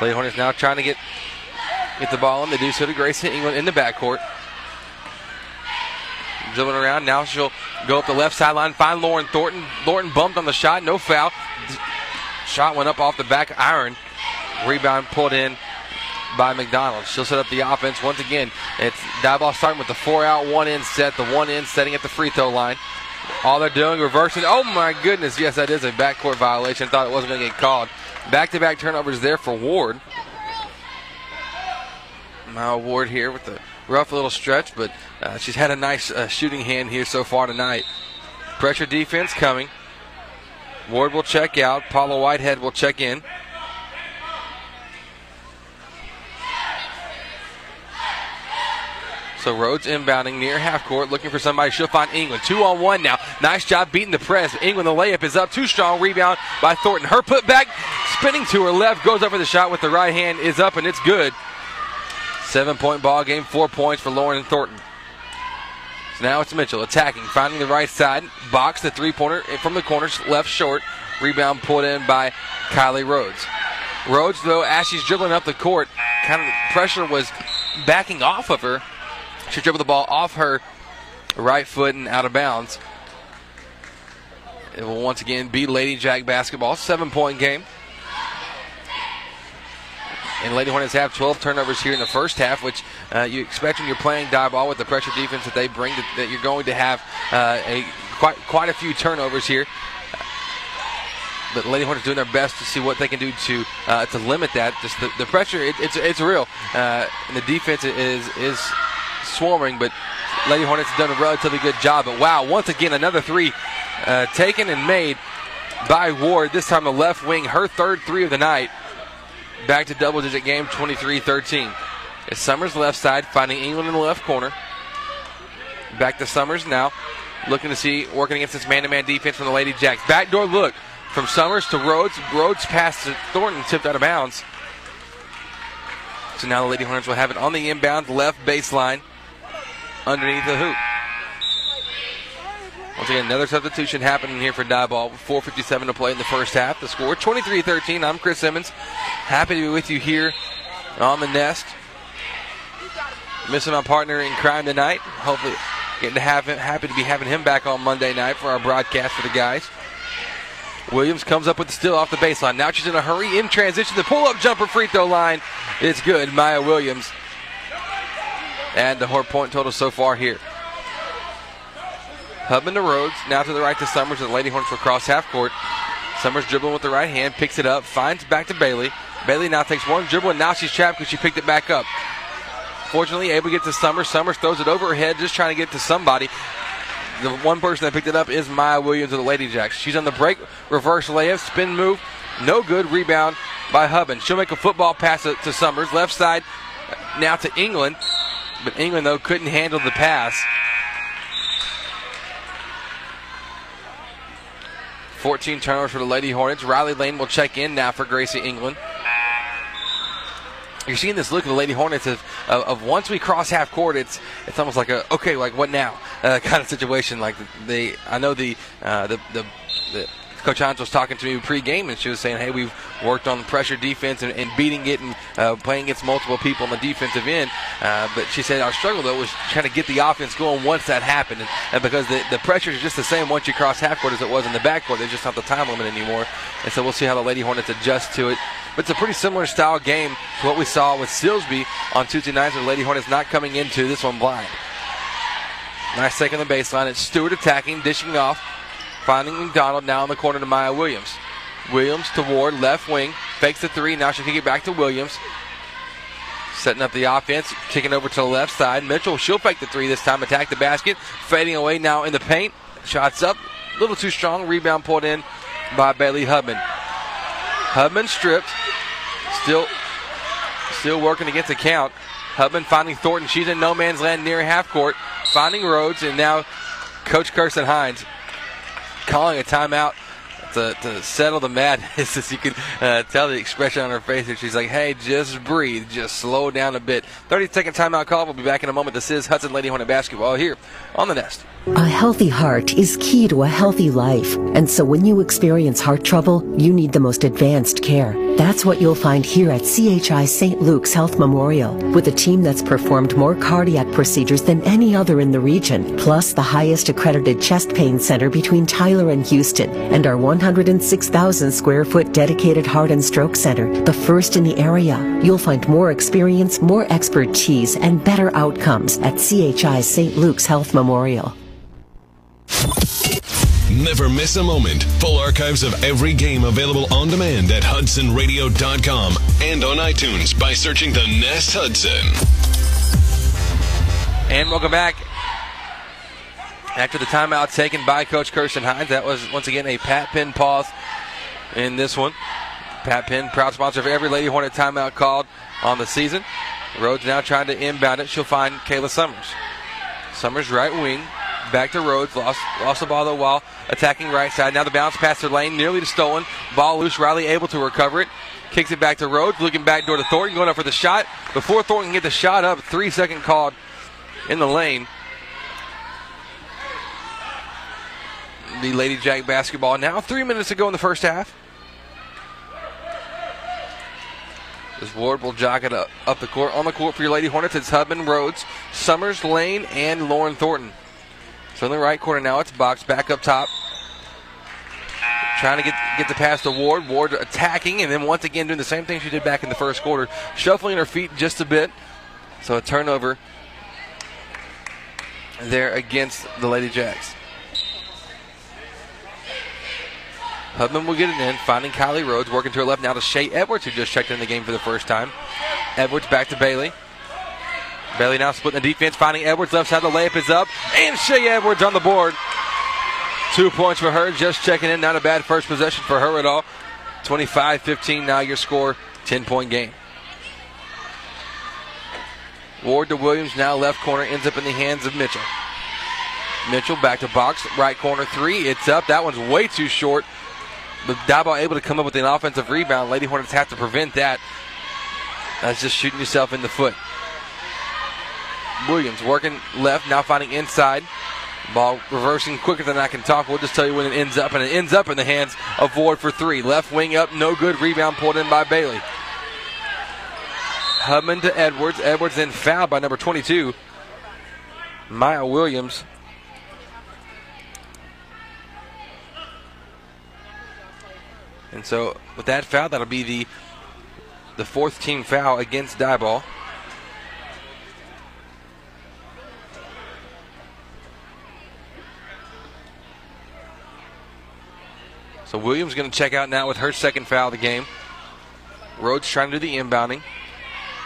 Lady Hornets now trying to get get the ball in. They do so to Gracie England in the backcourt. Dribbling around. Now she'll go up the left sideline, find Lauren Thornton. Thornton bumped on the shot, no foul. Shot went up off the back iron. Rebound pulled in by McDonald. She'll set up the offense once again. It's Diboll starting with the four out, one in set. The one in setting at the free throw line. All they're doing reversing. Oh my goodness! Yes, that is a backcourt violation. Thought it wasn't going to get called. Back-to-back turnovers there for Ward. Now Ward here with the rough little stretch, but uh, she's had a nice uh, shooting hand here so far tonight. Pressure defense coming. Ward will check out. Paula Whitehead will check in. So Rhodes inbounding near half court, looking for somebody. She'll find England. Two on one now. Nice job beating the press. England, the layup is up. Too strong. Rebound by Thornton. Her putback, spinning to her left, goes up for the shot with the right hand, is up, and it's good. Seven point ball game, four points for Lauren and Thornton. So now it's Mitchell attacking, finding the right side, box the three pointer from the corners, left short. Rebound pulled in by Kylie Rhodes. Rhodes, though, as she's dribbling up the court, kind of pressure was backing off of her. She dribbled the ball off her right foot and out of bounds. It will once again be Lady Jack basketball. Seven point game. And Lady Hornets have 12 turnovers here in the first half, which uh, you expect when you're playing Diboll with the pressure defense that they bring, that, that you're going to have uh, a quite quite a few turnovers here. But Lady Hornets doing their best to see what they can do to uh, to limit that. Just the, the pressure, it, it's it's real, uh, and the defense is is swarming. But Lady Hornets have done a relatively good job. But wow, once again another three uh, taken and made by Ward. This time the left wing, her third three of the night. Back to double digit game, 23 13. It's Summers left side, finding England in the left corner. Back to Summers now, looking to see, working against this man to man defense from the Lady Jacks. Backdoor look from Summers to Rhodes. Rhodes pass to Thornton, tipped out of bounds. So now the Lady Hornets will have it on the inbound left baseline underneath the hoop. Once again, another substitution happening here for Diboll. 4.57 to play in the first half. The score 23 13. I'm Chris Simmons. Happy to be with you here on the nest. Missing my partner in crime tonight. Hopefully, getting to have him, happy to be having him back on Monday night for our broadcast for the guys. Williams comes up with the steal off the baseline. Now she's in a hurry in transition. The pull up jumper free throw line. It's good. Maya Williams. And the whole point total so far here. Hubman to Rhodes. Now to the right to Summers. And the Lady Hornets will cross half court. Summers dribbling with the right hand. Picks it up. Finds back to Bailey. Bailey now takes one dribble. And now she's trapped because she picked it back up. Fortunately, able to get to Summers. Summers throws it over her head, just trying to get to somebody. The one person that picked it up is Maya Williams of the Lady Jacks. She's on the break, reverse layup, spin move, no good. Rebound by Hubman. She'll make a football pass to Summers, left side, now to England, but England though couldn't handle the pass. 14 turnovers for the Lady Hornets. Riley Lane will check in now for Gracie England. You're seeing this look of the Lady Hornets of, of, of once we cross half court, it's it's almost like a okay, like what now uh, kind of situation. Like they, I know the uh, the, the the Coach Hines was talking to me pre-game, and she was saying, "Hey, we've worked on the pressure defense and, and beating it and uh, playing against multiple people on the defensive end." Uh, but she said our struggle though was trying to get the offense going once that happened, and, and because the, the pressure is just the same once you cross half court as it was in the backcourt. There's just not the time limit anymore, and so we'll see how the Lady Hornets adjust to it. But it's a pretty similar style game to what we saw with Silsbee on Tuesday nights, where Lady Hornets not coming into this one blind. Nice take on the baseline. It's Stewart attacking, dishing off. Finding McDonald now in the corner to Maya Williams. Williams to Ward, left wing. Fakes the three. Now she can get back to Williams. Setting up the offense. Kicking over to the left side. Mitchell, she'll fake the three this time. Attack the basket. Fading away now in the paint. Shots up. A little too strong. Rebound pulled in by Bailey Hubman. Hubman stripped. Still, still working against the count. Hubman finding Thornton. She's in no man's land near half court. Finding Rhodes. And now Coach Kirsten Hines calling a timeout to, to settle the madness. As you can uh, tell the expression on her face, here. she's like, "Hey, just breathe, just slow down a bit." 30 second timeout call. We'll be back in a moment. This is Hudson Lady Hornet basketball here on the Nest. A healthy heart is key to a healthy life. And so when you experience heart trouble, you need the most advanced care. That's what you'll find here at CHI St. Luke's Health Memorial, with a team that's performed more cardiac procedures than any other in the region, plus the highest accredited chest pain center between Tyler and Houston, and our 106,000 square foot dedicated heart and stroke center, the first in the area. You'll find more experience, more expertise, and better outcomes at CHI St. Luke's Health Memorial. Never miss a moment. Full archives of every game available on demand at hudsonradio.com and on iTunes by searching the Nest Hudson. And welcome back. After the timeout taken by Coach Kirsten Hines, that was once again a Pat Penn pause in this one. Pat Penn, proud sponsor of every Lady Hornet timeout called on the season. Rhodes now trying to inbound it. She'll find Kayla Summers. Summers right wing. Back to Rhodes. Lost, lost the ball though while attacking right side. Now the bounce past her lane. Nearly to stolen. Ball loose. Riley able to recover it. Kicks it back to Rhodes. Looking back door to Thornton. Going up for the shot. Before Thornton can get the shot up, three second called in the lane. The Lady Jack basketball now. Three minutes to go in the first half. As Ward will jog it up, up the court. On the court for your Lady Hornets, it's Hubman, Rhodes, Summers, Lane, and Lauren Thornton. So in the right corner now, it's Box back up top. Trying to get get the pass to Ward. Ward attacking, and then once again doing the same thing she did back in the first quarter, shuffling her feet just a bit. So a turnover there against the Lady Jacks. Hubman will get it in, finding Kylie Rhodes, working to her left now to Shea Edwards, who just checked in the game for the first time. Edwards back to Bailey. Bailey now splitting the defense, finding Edwards left side. The layup is up, and Shea Edwards on the board. Two points for her, just checking in. Not a bad first possession for her at all. 25 15 now your score, 10 point game. Ward to Williams, now left corner, ends up in the hands of Mitchell. Mitchell back to box, right corner three. It's up. That one's way too short. But Diboll able to come up with an offensive rebound. Lady Hornets have to prevent that. That's just shooting yourself in the foot. Williams working left, now finding inside. Ball reversing quicker than I can talk. We'll just tell you when it ends up, and it ends up in the hands of Ward for three. Left wing up, no good. Rebound pulled in by Bailey. Hubman to Edwards. Edwards then fouled by number 22, Maya Williams. And so with that foul, that'll be the the fourth team foul against Diboll. So Williams going to check out now with her second foul of the game. Rhodes trying to do the inbounding.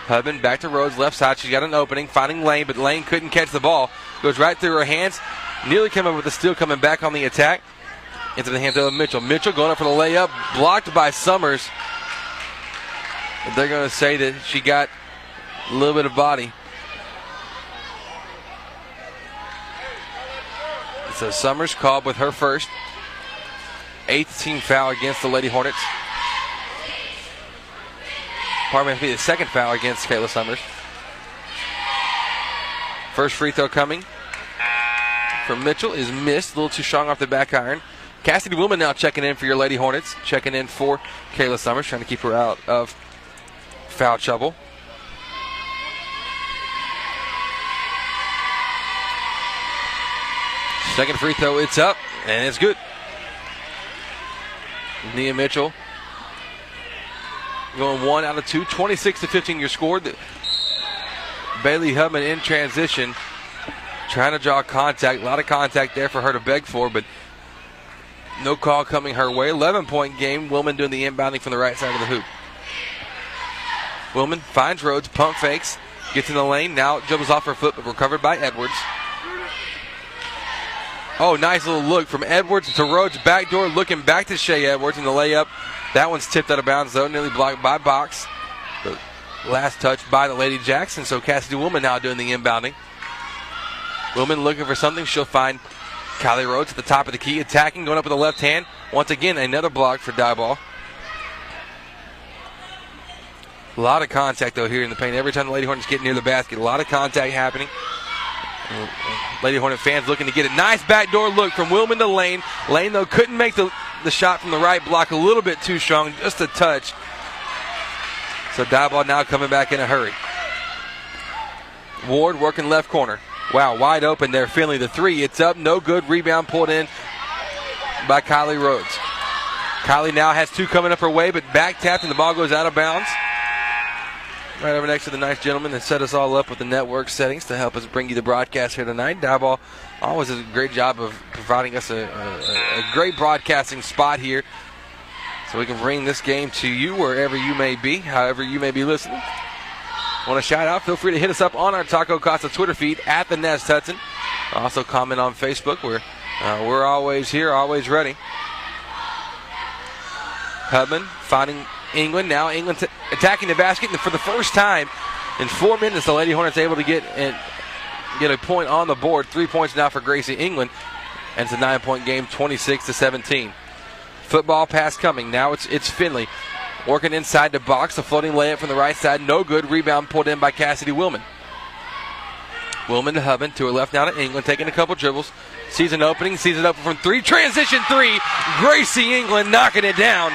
Hubman back to Rhodes, left side. She's got an opening, finding Lane, but Lane couldn't catch the ball. Goes right through her hands. Nearly came up with the steal, coming back on the attack. Into the hands of Mitchell. Mitchell going up for the layup, blocked by Summers. They're going to say that she got a little bit of body. So Summers called with her first. Eighth team foul against the Lady Hornets. Pardon me, the second foul against Kayla Summers. First free throw coming from Mitchell is missed. A little too strong off the back iron. Cassidy Willman now checking in for your Lady Hornets. Checking in for Kayla Summers, trying to keep her out of foul trouble. Second free throw, it's up, and it's good. Nia Mitchell going one out of two, 26 to 15. Your score. Bailey Hubman in transition, trying to draw contact. A lot of contact there for her to beg for, but no call coming her way. 11 point game. Willman doing the inbounding from the right side of the hoop. Willman finds Rhodes, pump fakes, gets in the lane. Now dribbles off her foot, but recovered by Edwards. Oh, nice little look from Edwards to Rhodes. Backdoor looking back to Shea Edwards in the layup. That one's tipped out of bounds, though, nearly blocked by Box. Last touch by the Lady Jackson. So Cassidy Willman now doing the inbounding. Willman looking for something. She'll find Kylie Rhodes at the top of the key, attacking, going up with the left hand. Once again, another block for Diboll. A lot of contact, though, here in the paint. Every time the Lady Hornets get near the basket, a lot of contact happening. Lady Hornet fans looking to get a nice backdoor look from Willman to Lane. Lane, though, couldn't make the, the shot from the right block a little bit too strong, just a touch. So Diboll now coming back in a hurry. Ward working left corner. Wow, wide open there. Finley the three. It's up, no good. Rebound pulled in by Kylie Rhodes. Kylie now has two coming up her way, but back tapped and the ball goes out of bounds. Right over next to the nice gentleman that set us all up with the network settings to help us bring you the broadcast here tonight. Diboll always does a great job of providing us a, a, a great broadcasting spot here so we can bring this game to you wherever you may be, however you may be listening. Want to shout out? Feel free to hit us up on our Taco Casa Twitter feed at the Nest Hudson. Also comment on Facebook. We're uh, we're always here, always ready. Hubman finding England now. England t- attacking the basket, and for the first time in four minutes, the Lady Hornets able to get and get a point on the board. Three points now for Gracie England, and it's a nine-point game, 26 to 17. Football pass coming. Now it's it's Finley working inside the box. A floating layup from the right side, no good. Rebound pulled in by Cassidy Willman. Willman to Hubman to her left now to England, taking a couple dribbles. Sees an opening, sees it open from three. Transition three. Gracie England knocking it down.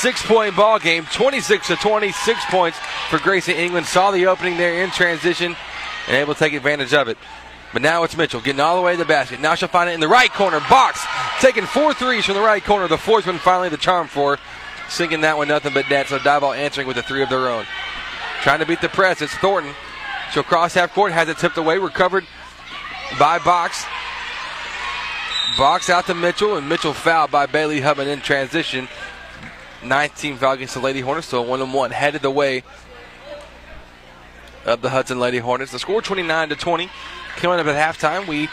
Six point ball game, 26 to 26 points for Gracie England. Saw the opening there in transition and able to take advantage of it. But now it's Mitchell getting all the way to the basket. Now she'll find it in the right corner. Box taking four threes from the right corner. The fourth one finally the charm for. Sinking that one nothing but net. So Diboll answering with a three of their own. Trying to beat the press. It's Thornton. She'll cross half court. Has it tipped away. Recovered by Box. Box out to Mitchell. And Mitchell fouled by Bailey Hubman in transition. 19 foul against the Lady Hornets. So one and one headed the way of the Hudson Lady Hornets. The score 29 to 20. Coming up at halftime, we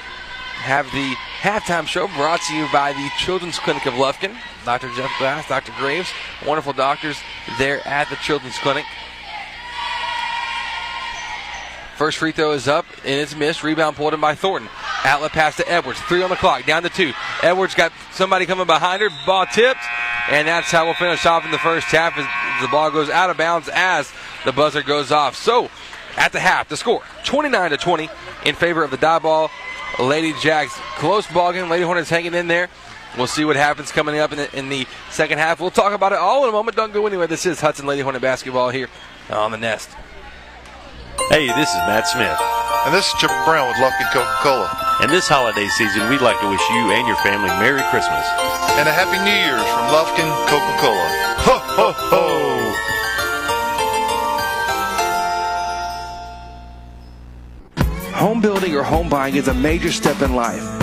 have the halftime show brought to you by the Children's Clinic of Lufkin. Dr. Jeff Glass, Dr. Graves, wonderful doctors there at the Children's Clinic. First free throw is up and it's missed. Rebound pulled in by Thornton. Outlet pass to Edwards. Three on the clock. Down to two. Edwards got somebody coming behind her. Ball tipped. And that's how we'll finish off in the first half as the ball goes out of bounds as the buzzer goes off. So at the half, the score 29 to 20 in favor of the Diboll. Lady Jacks. Close ball game. Lady Hornets hanging in there. We'll see what happens coming up in the, in the second half. We'll talk about it all in a moment. Don't go anywhere. This is Hudson Lady Hornet basketball here on the Nest. Hey, this is Matt Smith. And this is Chipper Brown with Lufkin Coca Cola. And this holiday season, we'd like to wish you and your family Merry Christmas. And a Happy New Year's from Lufkin Coca Cola. Ho, ho, ho! Home building or home buying is a major step in life.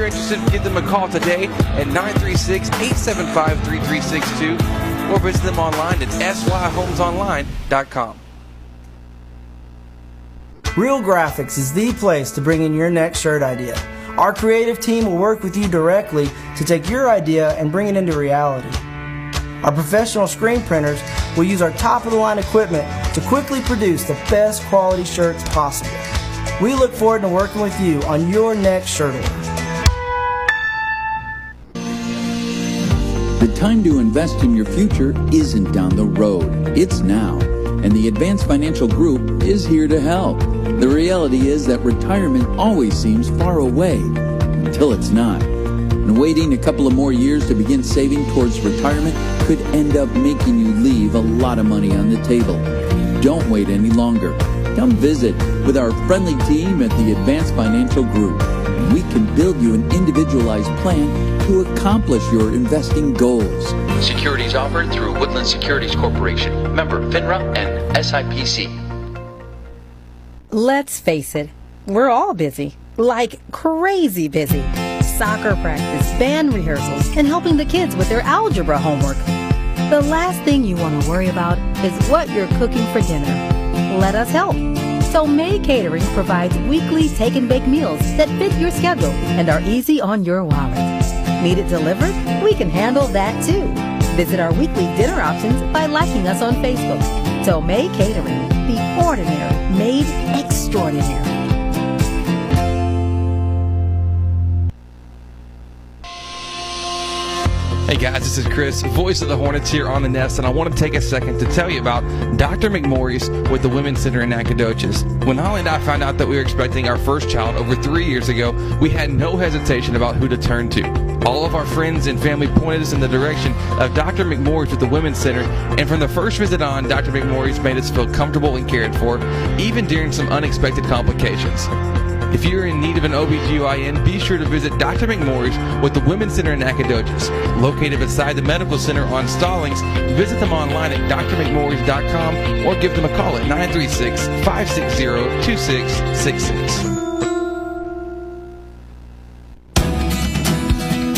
You're interested, give them a call today at 936-875-3362 or visit them online at syhomesonline.com. Real Graphics is the place to bring in your next shirt idea. Our creative team will work with you directly to take your idea and bring it into reality. Our professional screen printers will use our top of the line equipment to quickly produce the best quality shirts possible. We look forward to working with you on your next shirt order. The time to invest in your future isn't down the road, it's now. And the Advanced Financial Group is here to help. The reality is that retirement always seems far away until it's not. And waiting a couple of more years to begin saving towards retirement could end up making you leave a lot of money on the table. Don't wait any longer. Come visit with our friendly team at the Advanced Financial Group. We can build you an individualized plan to accomplish your investing goals. Securities offered through Woodland Securities Corporation, member FINRA and SIPC. Let's face it, we're all busy. Like crazy busy. Soccer practice, band rehearsals, and helping the kids with their algebra homework. The last thing you want to worry about is what you're cooking for dinner. Let us help. So May Catering provides weekly take and bake meals that fit your schedule and are easy on your wallet. Need it delivered? We can handle that too. Visit our weekly dinner options by liking us on Facebook. May Catering, the ordinary made extraordinary. Hey guys, this is Chris, voice of the Hornets here on the Nest, and I want to take a second to tell you about Dr. McMorris with the Women's Center in Nacogdoches. When Holly and I found out that we were expecting our first child over three years ago, we had no hesitation about who to turn to. All of our friends and family pointed us in the direction of Dr. McMorris with the Women's Center, and from the first visit on, Dr. McMorris made us feel comfortable and cared for, even during some unexpected complications. If you're in need of an OBGYN, be sure to visit Dr. McMorris with the Women's Center in Nacogdoches. Located beside the Medical Center on Stallings, visit them online at drmcmorris.com or give them a call at 936 560 2666.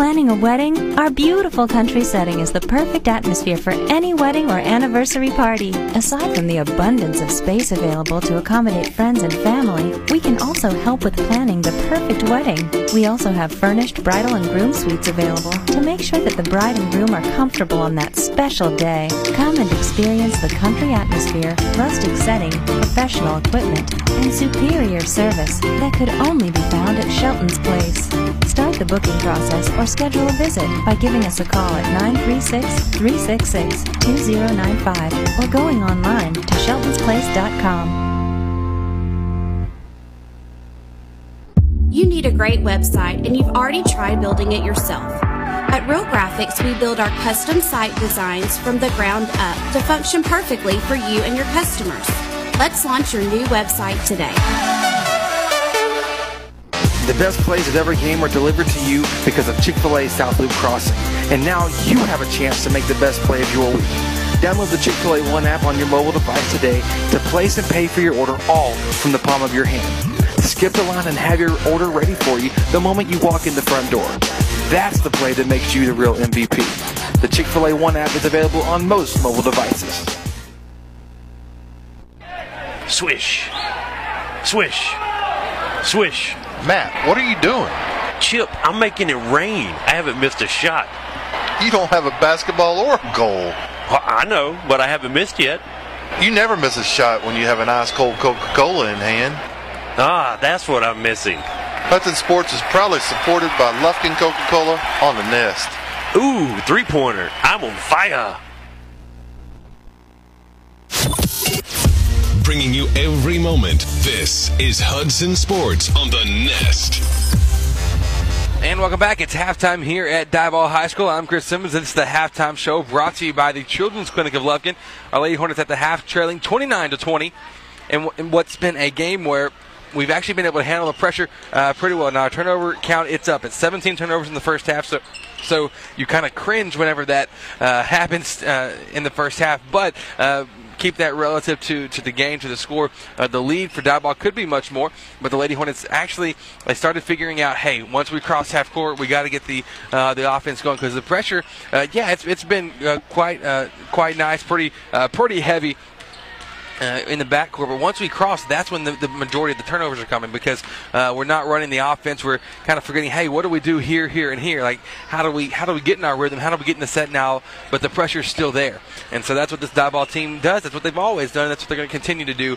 Planning a wedding? Our beautiful country setting is the perfect atmosphere for any wedding or anniversary party. Aside from the abundance of space available to accommodate friends and family, we can also help with planning the perfect wedding. We also have furnished bridal and groom suites available to make sure that the bride and groom are comfortable on that special day. Come and experience the country atmosphere, rustic setting, professional equipment, and superior service that could only be found at Shelton's Place. Start the booking process or schedule a visit by giving us a call at 936 366 2095 or going online to sheltonsplace.com. You need a great website and you've already tried building it yourself. At Real Graphics, we build our custom site designs from the ground up to function perfectly for you and your customers. Let's launch your new website today. The best plays of every game are delivered to you because of Chick-fil-A South Loop Crossing. And now you have a chance to make the best play of your week. Download the Chick-fil-A One app on your mobile device today to place and pay for your order all from the palm of your hand. Skip the line and have your order ready for you the moment you walk in the front door. That's the play that makes you the real MVP. The Chick-fil-A One app is available on most mobile devices. Swish. Swish. Swish. Matt, what are you doing? Chip, I'm making it rain. I haven't missed a shot. You don't have a basketball or a goal. Well, I know, but I haven't missed yet. You never miss a shot when you have an ice cold Coca Cola in hand. Ah, that's what I'm missing. Hudson Sports is proudly supported by Lufkin Coca Cola on the Nest. Ooh, three pointer. I'm on fire. Bringing you every moment. This is Hudson Sports on the Nest. And welcome back. It's halftime here at Dive Diboll High School. I'm Chris Simmons. It's the halftime show brought to you by the Children's Clinic of Lufkin. Our Lady Hornets at the half, trailing 29 to 20, and what's been a game where we've actually been able to handle the pressure uh, pretty well. Now, our turnover count it's up. It's 17 turnovers in the first half. So. So you kind of cringe whenever that uh, happens uh, in the first half, but uh, keep that relative to, to the game, to the score. Uh, the lead for Diboll could be much more, but the Lady Hornets actually they started figuring out, hey, once we cross half court, we got to get the uh, the offense going because the pressure, uh, yeah, it's, it's been uh, quite uh, quite nice, pretty uh, pretty heavy. Uh, in the backcourt, but once we cross, that's when the, the majority of the turnovers are coming because uh, we're not running the offense. We're kind of forgetting, hey, what do we do here, here, and here? Like, how do we how do we get in our rhythm? How do we get in the set now? But the pressure's still there, and so that's what this Diboll team does. That's what they've always done. That's what they're going to continue to do.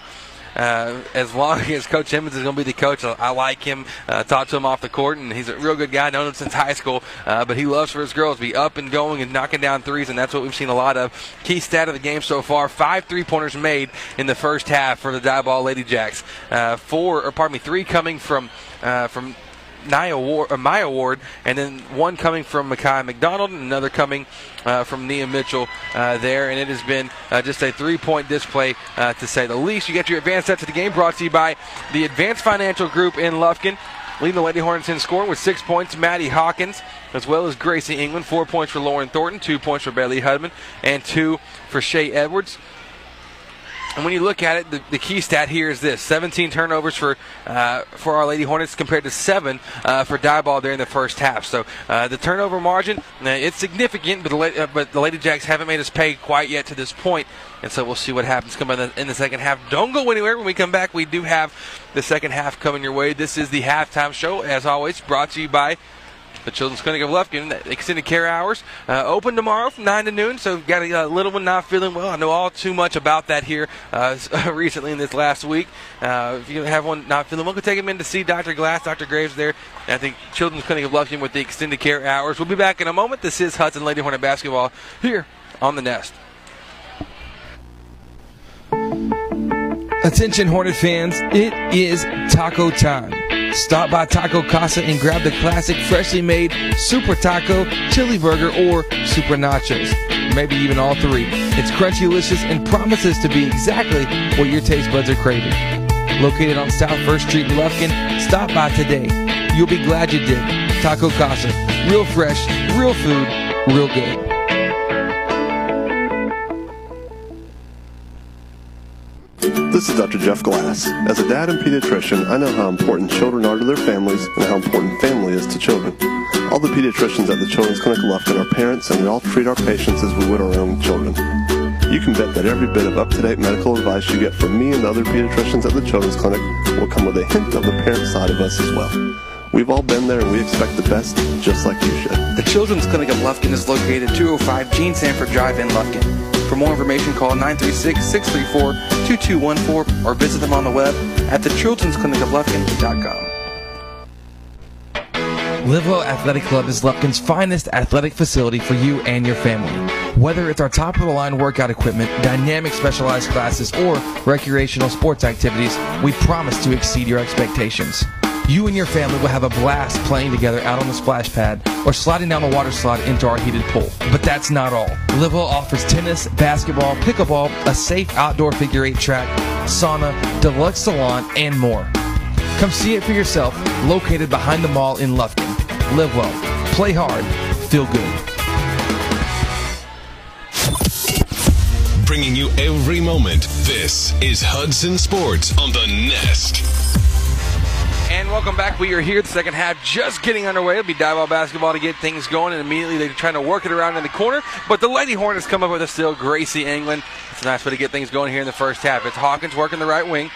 Uh, as long as Coach Emmons is going to be the coach, I, I like him. Uh, talk to him off the court, and he's a real good guy. Known him since high school, uh, but he loves for his girls to be up and going and knocking down threes, and that's what we've seen a lot of. Key stat of the game so far: five three-pointers made in the first half for the Diboll Lady Jacks. Uh, four, or pardon me, three coming from uh, from Uh, Maya Ward, and then one coming from Micaiah McDonald, and another coming uh, from Nia Mitchell uh, there. And it has been uh, just a three-point display, uh, to say the least. You get your advanced sets to the game brought to you by the Advanced Financial Group in Lufkin. Leading the Lady Hornets in scoring with six points, Maddie Hawkins, as well as Gracie England. Four points for Lauren Thornton, two points for Bailey Hubman, and two for Shea Edwards. And when you look at it, the, the key stat here is this: 17 turnovers for uh, for our Lady Hornets compared to seven uh, for Diboll during the first half. So uh, the turnover margin uh, it's significant, but the, uh, but the Lady Jacks haven't made us pay quite yet to this point. And so we'll see what happens coming in the, in the second half. Don't go anywhere. When we come back, we do have the second half coming your way. This is the halftime show, as always, brought to you by the Children's Clinic of Lufkin, extended care hours, uh, open tomorrow from 9 to noon. So, got a uh, little one not feeling well. I know all too much about that here uh, recently in this last week. Uh, if you have one not feeling well, go take him in to see Dr. Glass, Dr. Graves there at the Children's Clinic of Lufkin with the extended care hours. We'll be back in a moment. This is Hudson Lady Hornet Basketball here on the Nest. Attention Hornet fans, it is taco time. Stop by Taco Casa and grab the classic freshly made Super Taco, Chili Burger, or Super Nachos. Maybe even all three. It's crunchy, delicious, and promises to be exactly what your taste buds are craving. Located on South 1st Street in Lufkin, stop by today. You'll be glad you did. Taco Casa. Real fresh, real food, real good. This is Dr. Jeff Glass. As a dad and pediatrician, I know how important children are to their families and how important family is to children. All the pediatricians at the Children's Clinic of Lufkin are parents, and we all treat our patients as we would our own children. You can bet that every bit of up-to-date medical advice you get from me and the other pediatricians at the Children's Clinic will come with a hint of the parent side of us as well. We've all been there and we expect the best, just like you should. The Children's Clinic of Lufkin is located 205 Gene Sanford Drive in Lufkin. For more information, call 936-634-2214 or visit them on the web at thechildren'sclinicoflufkin.com. Livewell Athletic Club is Lufkin's finest athletic facility for you and your family. Whether it's our top of the line workout equipment, dynamic specialized classes, or recreational sports activities, we promise to exceed your expectations. You and your family will have a blast playing together out on the splash pad or sliding down the water slide into our heated pool. But that's not all. Livewell offers tennis, basketball, pickleball, a safe outdoor figure eight track, sauna, deluxe salon, and more. Come see it for yourself, located behind the mall in Lufkin. Live well, play hard, feel good. Bringing you every moment. This is Hudson Sports on the Nest. And welcome back. We are here. The second half just getting underway. It'll be Diboll basketball to get things going, and immediately they're trying to work it around in the corner. But the Lady Hornets come up with a steal. Gracie England. It's a nice way to get things going here in the first half. It's Hawkins working the right wing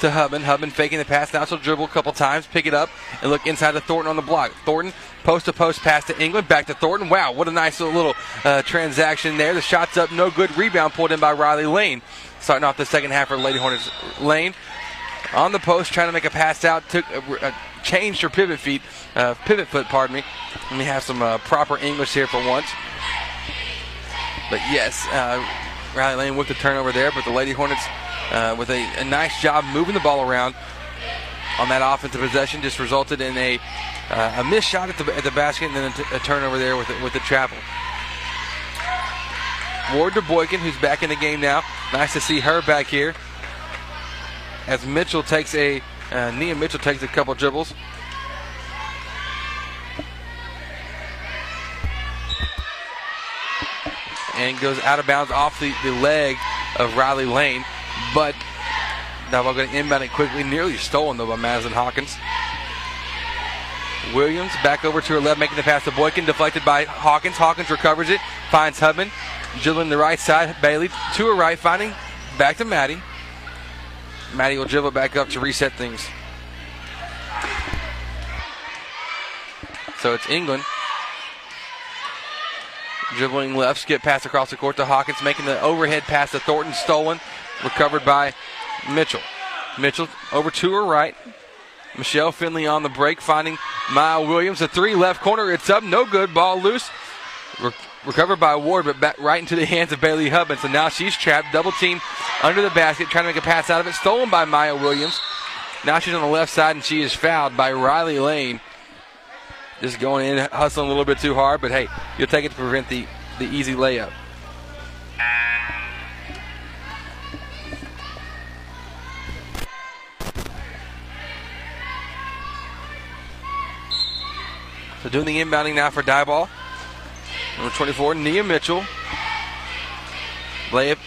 to Hubman. Hubman faking the pass now, so dribble a couple times, pick it up, and look inside to Thornton on the block. Thornton post to post pass to England, back to Thornton. Wow, what a nice little uh, transaction there. The shot's up, no good. Rebound pulled in by Riley Lane. Starting off the second half for Lady Hornets. Lane on the post, trying to make a pass out, took uh, uh, changed her pivot feet, uh, pivot foot, pardon me. Let me have some uh, proper English here for once. But yes, uh, Riley Lane with the turnover there, but the Lady Hornets with a, a nice job moving the ball around on that offensive possession just resulted in a a missed shot at the, at the basket and then a, t- a turnover there with the, with the travel. Ward to Boykin, who's back in the game now. Nice to see her back here. As Mitchell takes a, uh, Nia Mitchell takes a couple dribbles. And goes out of bounds off the, the leg of Riley Lane. But now we're going to inbound it quickly. Nearly stolen though by Madison Hawkins. Williams back over to her left, making the pass to Boykin, deflected by Hawkins. Hawkins recovers it, finds Hubman, dribbling the right side. Bailey to her right, finding back to Maddie. Maddie will dribble back up to reset things. So it's England. Dribbling left, skip pass across the court to Hawkins, making the overhead pass to Thornton, stolen, recovered by Mitchell. Mitchell over to her right. Michelle Finley on the break, finding Maya Williams. A three left corner. It's up, no good. Ball loose. Re- recovered by Ward, but back right into the hands of Bailey Hubman. So now she's trapped, double team under the basket, trying to make a pass out of it. Stolen by Maya Williams. Now she's on the left side and she is fouled by Riley Lane. Just going in, hustling a little bit too hard, but hey, you'll take it to prevent the, the easy layup. So doing the inbounding now for Diboll. Number 24, Nia Mitchell. Layup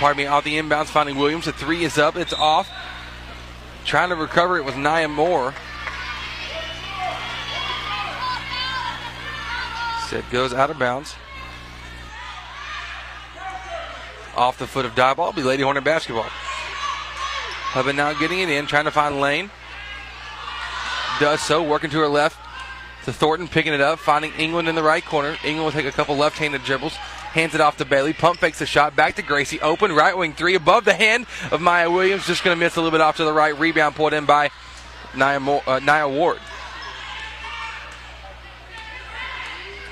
pardon me, off the inbounds, finding Williams. The three is up. It's off. Trying to recover it with Nia Moore. Set goes out of bounds. Off the foot of Diboll, Be Lady Hornet basketball. Hubman now getting it in, trying to find Lane. Does so, working to her left to Thornton, picking it up, finding England in the right corner. England will take a couple left handed dribbles, hands it off to Bailey. Pump fakes the shot, back to Gracie. Open, right wing three above the hand of Maya Williams. Just going to miss a little bit off to the right. Rebound pulled in by Nia, uh, Nia Ward.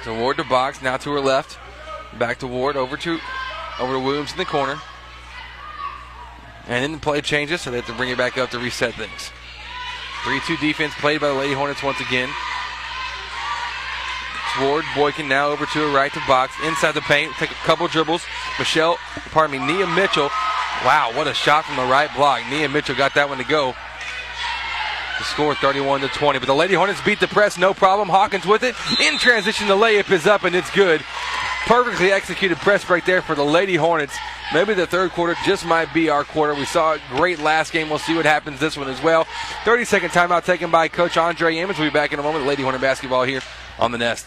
So Ward to Box, now to her left. Back to Ward, over to over to Williams in the corner. And then the play changes, so they have to bring it back up to reset things. 3 2 defense played by the Lady Hornets once again. Ward, Boykin now over to her right to Box. Inside the paint, take a couple dribbles. Michelle, pardon me, Nia Mitchell. Wow, what a shot from the right block. Nia Mitchell got that one to go. The score 31 to 20. But the Lady Hornets beat the press, no problem. Hawkins with it. In transition, the layup is up and it's good. Perfectly executed press break there for the Lady Hornets. Maybe the third quarter just might be our quarter. We saw a great last game. We'll see what happens this one as well. 30 second timeout taken by Coach Andre Emmons. We'll be back in a moment. Lady Hornet basketball here on the Nest.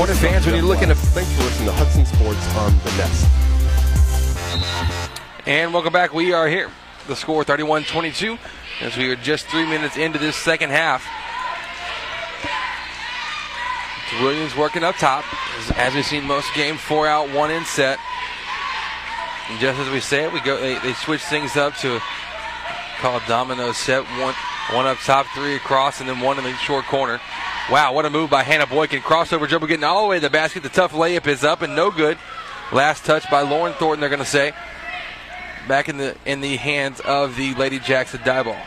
Hornet fans, when you're looking to. Thanks for listening to Hudson Sports on the Nest. And welcome back. We are here. The score 31 22 as we are just three minutes into this second half. It's Williams working up top. As- we've seen most games, four out, one in set. And just as we say it, we go. They, they switch things up to call domino set. One, one up top, three across, and then one in the short corner. Wow, what a move by Hannah Boykin. Crossover dribble getting all the way to the basket. The tough layup is up and no good. Last touch by Lauren Thornton, they're going to say. Back in the in the hands of the Lady Jackson Diboll.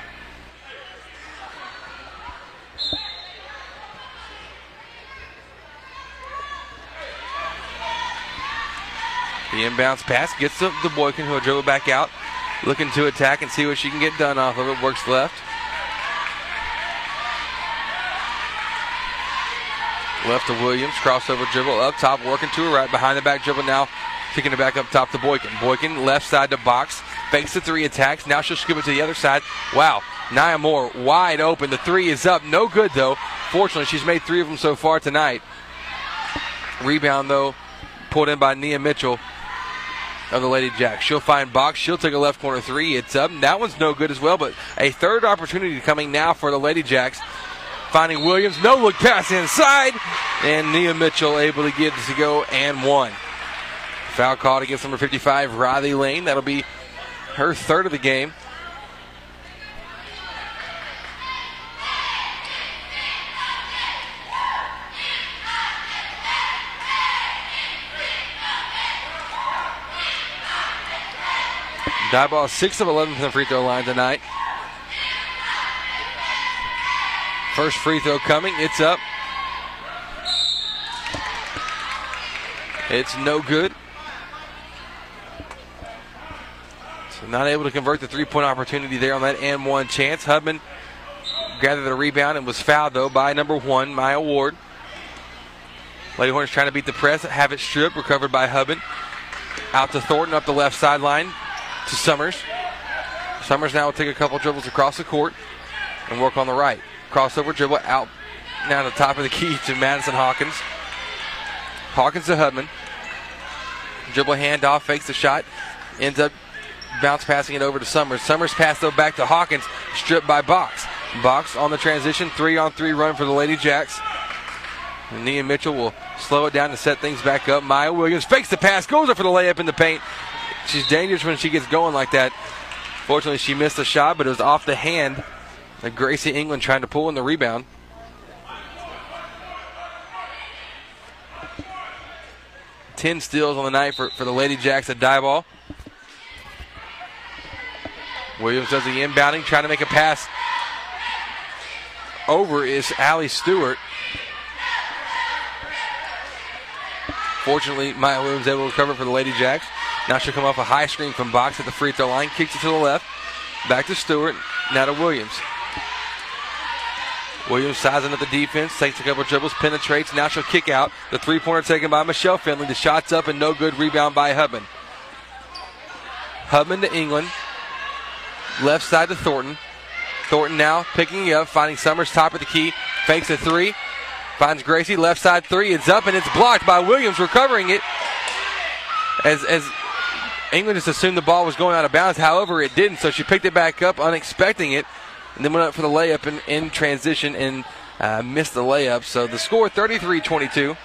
The inbounds pass gets to the Boykin, who will dribble back out, looking to attack and see what she can get done off of it. Works left. Left to Williams, crossover dribble up top, working to her right, behind the back dribble now, kicking it back up top to Boykin. Boykin left side to Box, fakes the three attacks. Now she'll scoop it to the other side. Wow, Nia Moore wide open. The three is up, no good though. Fortunately, she's made three of them so far tonight. Rebound though, pulled in by Nia Mitchell of the Lady Jacks. She'll find Box. She'll take a left corner three. It's up. That one's no good as well, but a third opportunity coming now for the Lady Jacks. Finding Williams, no look pass inside, and Nia Mitchell able to get to go and one. Foul called against number 55, Riley Lane. That'll be her third of the game. Diboll 6 of 11 from the free throw line tonight. First free throw coming. It's up. It's no good. So not able to convert the three point opportunity there on that and one chance. Hubman gathered the rebound and was fouled though by number one, Maya Ward. Lady Hornets trying to beat the press, have it stripped, recovered by Hubman. Out to Thornton up the left sideline to Summers. Summers now will take a couple dribbles across the court and work on the right. Crossover dribble out now to the top of the key to Madison Hawkins. Hawkins to Hubman. Dribble handoff, fakes the shot, ends up bounce passing it over to Summers. Summers pass though back to Hawkins, stripped by Box. Box on the transition, three on three run for the Lady Jacks. Nia Mitchell will slow it down to set things back up. Maya Williams fakes the pass, goes up for the layup in the paint. She's dangerous when she gets going like that. Fortunately, she missed the shot, but it was off the hand of Gracie England trying to pull in the rebound. 10 steals on the night for, for the Lady Jacks at Diboll. Williams does the inbounding, trying to make a pass. Over is Allie Stewart. Fortunately, Maya Williams able to recover for the Lady Jacks. Now she'll come off a high screen from Box at the free throw line, kicks it to the left. Back to Stewart, now to Williams. Williams sizing up the defense, takes a couple dribbles, penetrates. Now she'll kick out. The three pointer taken by Michelle Finley. The shot's up and no good. Rebound by Hubman. Hubman to England. Left side to Thornton. Thornton now picking up, finding Summers top of the key. Fakes a three. Finds Gracie. Left side three. It's up and it's blocked by Williams, recovering it. As, as England just assumed the ball was going out of bounds. However, it didn't, so she picked it back up, unexpecting it and then went up for the layup in, in transition and uh, missed the layup. So the score 33 22.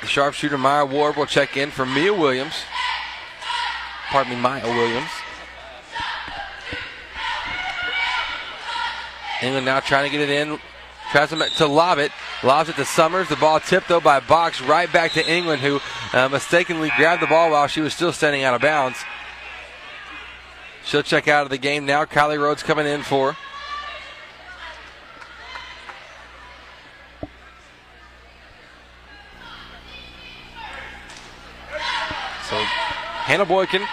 The sharpshooter Maya Ward will check in for Mia Williams. Pardon me, Maya Williams. England now trying to get it in. Tries to, lob it. Lobs it to Summers. The ball tipped though by Box right back to England, who uh, mistakenly grabbed the ball while she was still standing out of bounds. She'll check out of the game now. Kylie Rhodes coming in for. So Hannah Boykin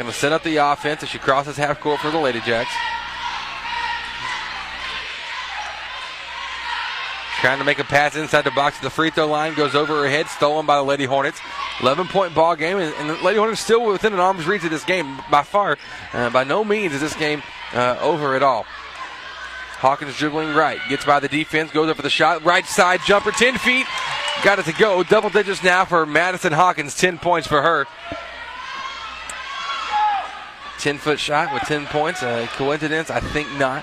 going to set up the offense as she crosses half court for the Lady Jacks. Trying to make a pass inside the box. The free throw line goes over her head, stolen by the Lady Hornets. 11 point ball game, and, and the Lady Hornets still within an arm's reach of this game by far. Uh, by no means is this game uh, over at all. Hawkins dribbling right, gets by the defense, goes up for the shot. Right side jumper, 10 feet. Got it to go. Double digits now for Madison Hawkins, 10 points for her. 10 foot shot with 10 points. A coincidence? I think not.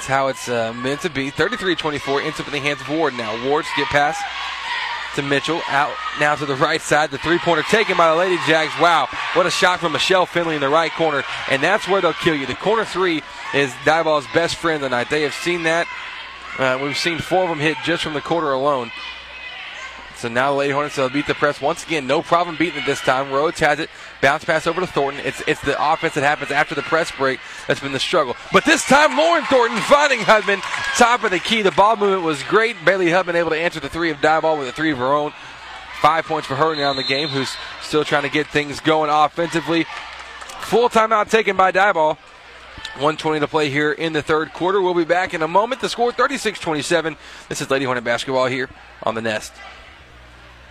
That's how it's uh, meant to be. 33 24 ends up in the hands of Ward now. Ward's get past to Mitchell. Out now to the right side. The three pointer taken by the Lady Jacks. Wow, what a shot from Michelle Finley in the right corner. And that's where they'll kill you. The corner three is Diboll's best friend tonight. They have seen that. Uh, we've seen four of them hit just from the quarter alone. So now the Lady Hornets will beat the press once again. No problem beating it this time. Rhodes has it. Bounce pass over to Thornton. It's it's the offense that happens after the press break that's been the struggle. But this time, Lauren Thornton finding Hubman. Top of the key. The ball movement was great. Bailey Hubman able to answer the three of Diboll with a three of her own. Five points for her now in the game, who's still trying to get things going offensively. Full timeout taken by Diboll. 120 to play here in the third quarter. We'll be back in a moment. The score 36 27. This is Lady Hornet basketball here on the Nest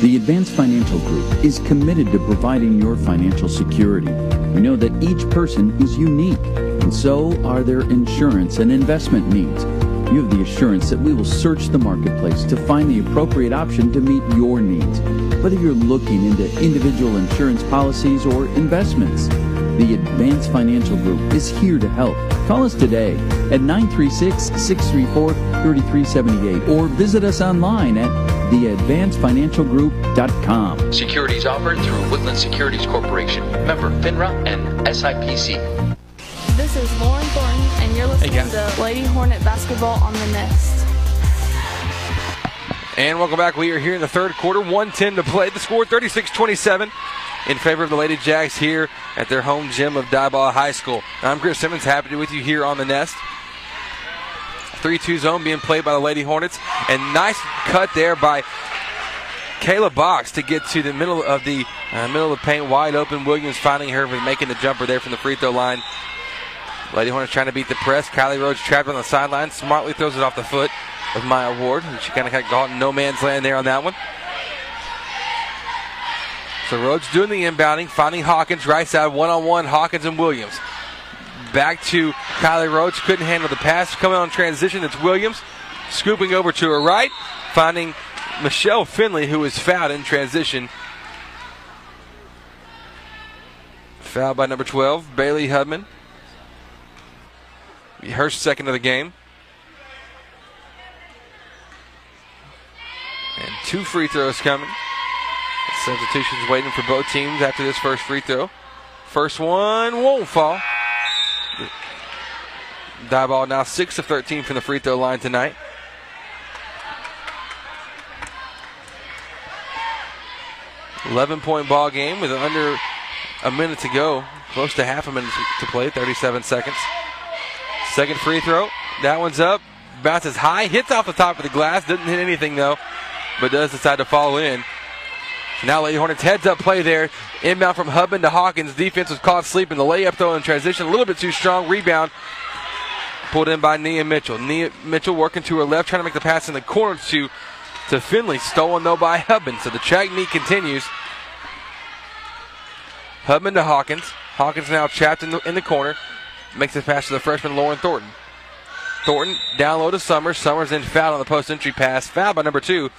The Advanced Financial Group is committed to providing your financial security. We know that each person is unique, and so are their insurance and investment needs. You have the assurance that we will search the marketplace to find the appropriate option to meet your needs, whether you're looking into individual insurance policies or investments. The Advanced Financial Group is here to help. Call us today at 936 634 3378 or visit us online at theadvancedfinancialgroup.com. Securities offered through Woodland Securities Corporation, member FINRA and SIPC. This is Lauren Thornton, and you're listening guys. to Lady Hornet Basketball on the Nest. And welcome back. We are here in the third quarter. 110 to play. The score 36 27 in favor of the Lady Jacks here at their home gym of Diboll High School. I'm Chris Simmons, happy to be with you here on the Nest. 3 2 zone being played by the Lady Hornets. And nice cut there by Kayla Box to get to the middle of the uh, middle of the paint, wide open. Williams finding her making the jumper there from the free throw line. Lady Hornets trying to beat the press. Kylie Rhodes trapped on the sideline, smartly throws it off the foot of Maya Ward. She kind of got in no man's land there on that one. So Rhodes doing the inbounding, finding Hawkins right side, one on one. Hawkins and Williams. Back to Kylie Rhodes, couldn't handle the pass. Coming on transition, it's Williams. Scooping over to her right, finding Michelle Finley, who is fouled in transition. Fouled by number 12, Bailey Hubman. Her second of the game. And two free throws coming. Substitutions waiting for both teams after this first free throw. First one won't fall. Diboll now 6 of 13 from the free throw line tonight. Eleven point ball game with under a minute to go, close to half a minute to play, 37 seconds. Second free throw, that one's up, bounces high, hits off the top of the glass, doesn't hit anything though, but does decide to fall in. Now Lady Hornets heads up play there. Inbound from Hubman to Hawkins. Defense was caught sleeping. The layup throw in transition. A little bit too strong. Rebound pulled in by Nia Mitchell. Nia Mitchell working to her left, trying to make the pass in the corner to, to Finley. Stolen though by Hubman. So the track meet continues. Hubman to Hawkins. Hawkins now trapped in the, in the corner. Makes the pass to the freshman Lauren Thornton. Thornton down low to Summers. Summers in foul on the post entry pass. Foul by number two,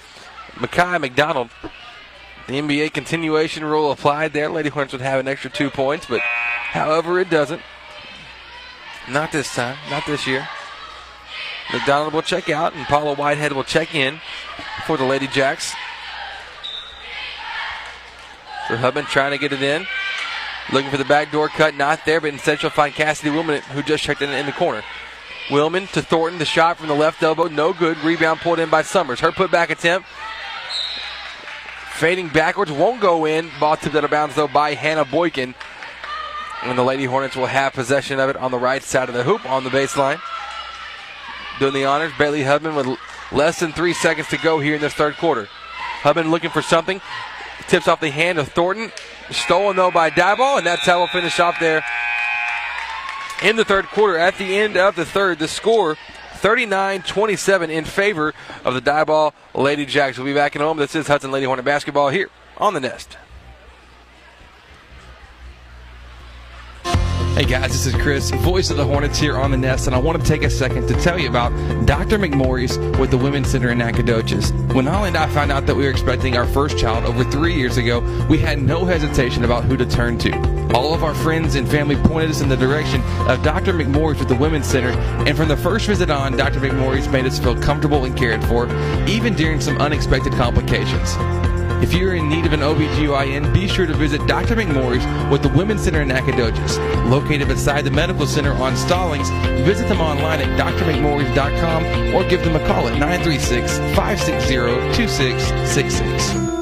Micaiah McDonald. The NBA continuation rule applied there. Lady Hornets would have an extra two points, but however, it doesn't. Not this time, not this year. McDonald will check out, and Paula Whitehead will check in for the Lady Jacks. So Hubman trying to get it in. Looking for the backdoor cut, not there, but instead she'll find Cassidy Willman, who just checked in in the corner. Willman to Thornton, the shot from the left elbow, no good. Rebound pulled in by Summers. Her putback attempt Fading backwards, won't go in. Ball tipped out of bounds, though, by Hannah Boykin. And the Lady Hornets will have possession of it on the right side of the hoop on the baseline. Doing the honors, Bailey Hubman with less than three seconds to go here in this third quarter. Hubman looking for something. Tips off the hand of Thornton. Stolen, though, by Diboll, and that's how we'll finish off there in the third quarter. At the end of the third, the score 39 27 in favor of the Diboll Lady Jacks. We'll be back in home. This is Hudson Lady Hornet basketball here on the Nest. Hey guys, this is Chris, voice of the Hornets here on the Nest, and I want to take a second to tell you about Dr. McMorris with the Women's Center in Nacogdoches. When Holly and I found out that we were expecting our first child over three years ago, we had no hesitation about who to turn to. All of our friends and family pointed us in the direction of Dr. McMorris with the Women's Center, and from the first visit on, Dr. McMorris made us feel comfortable and cared for, even during some unexpected complications. If you're in need of an OBGYN, be sure to visit Dr. McMorris with the Women's Center in Nacogdoches. Located beside the Medical Center on Stallings, visit them online at drmcmorris.com or give them a call at 936 560 2666.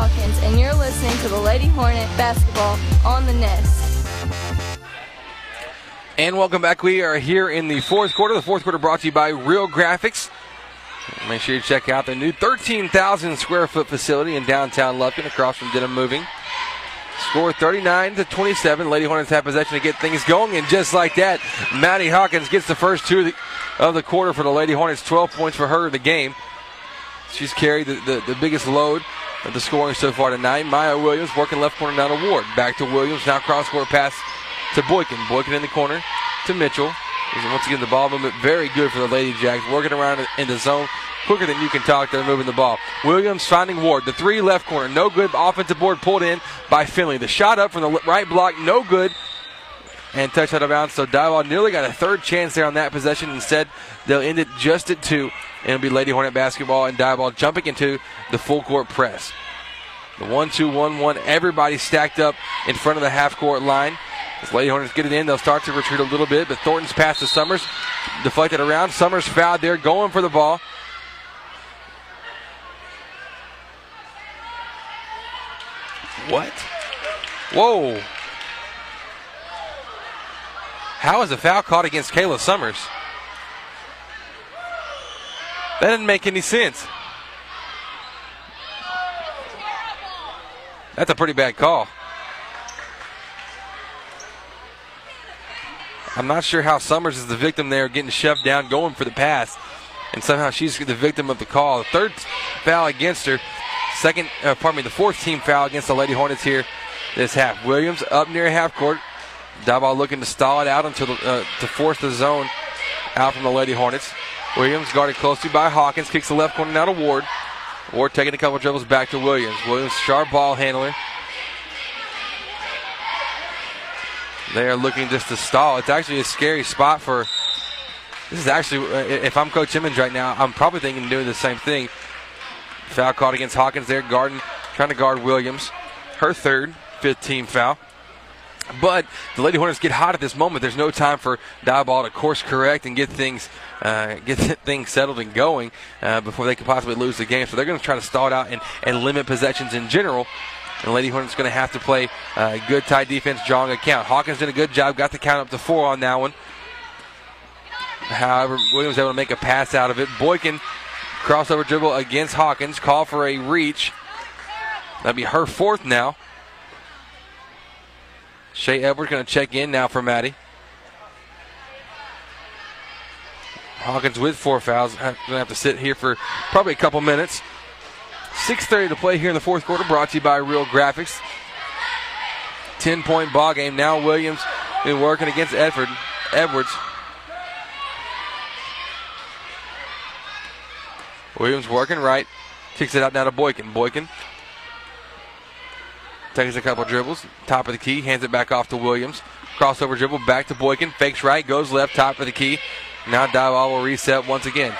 Hawkins, and you're listening to the Lady Hornet basketball on the Nest. And welcome back. We are here in the fourth quarter. The fourth quarter brought to you by Real Graphics. Make sure you check out the new 13,000 square foot facility in downtown Lufkin across from Denim Moving. Score 39 to 27. Lady Hornets have possession to get things going, and just like that, Maddie Hawkins gets the first two of the, of the quarter for the Lady Hornets. 12 points for her in the game. She's carried the, the, the biggest load of the scoring so far tonight. Maya Williams working left corner down to Ward. Back to Williams. Now cross court pass to Boykin. Boykin in the corner to Mitchell. Once again, the ball movement very good for the Lady Jacks. Working around in the zone quicker than you can talk. They're moving the ball. Williams finding Ward. The three left corner. No good. Offensive board pulled in by Finley. The shot up from the right block. No good. And touch out of bounds. So Diboll nearly got a third chance there on that possession. Instead, they'll end it just at two. It'll be Lady Hornet basketball and Diboll jumping into the full court press. The 1 2 1 1. Everybody stacked up in front of the half court line. As Lady Hornets get it in, they'll start to retreat a little bit, but Thornton's pass to Summers, deflected around. Summers fouled there, going for the ball. What? Whoa. How is a foul caught against Kayla Summers? That didn't make any sense. That's a pretty bad call. I'm not sure how Summers is the victim there, getting shoved down, going for the pass, and somehow she's the victim of the call. The third foul against her. Second, uh, pardon me, the fourth team foul against the Lady Hornets here this half. Williams up near half court. Diboll looking to stall it out until the, uh, to force the zone out from the Lady Hornets. Williams guarded closely by Hawkins, kicks the left corner now to Ward. Ward taking a couple dribbles back to Williams. Williams, sharp ball handler. They are looking just to stall. It's actually a scary spot for. This is actually, uh, if I'm Coach Emmons right now, I'm probably thinking of doing the same thing. Foul caught against Hawkins there, guarding, trying to guard Williams. Her third, fifth team foul. But the Lady Hornets get hot at this moment. There's no time for Diboll to course correct and get things uh, get things settled and going uh, before they could possibly lose the game. So they're going to try to stall it out and, and limit possessions in general. And Lady Hornets going to have to play uh, good tight defense, drawing a count. Hawkins did a good job, got the count up to four on that one. However, Williams able to make a pass out of it. Boykin crossover dribble against Hawkins, call for a reach. That'd be her fourth now. Shea Edwards going to check in now for Maddie. Hawkins with four fouls. Going to have to sit here for probably a couple minutes. 6.30 to play here in the fourth quarter, brought to you by Real Graphics. 10 point ball game. Now Williams been working against Edward. Edwards. Williams working right. Kicks it out now to Boykin. Boykin takes a couple dribbles. Top of the key. Hands it back off to Williams. Crossover dribble back to Boykin. Fakes right. Goes left. Top of the key. Now Diboll will reset once again.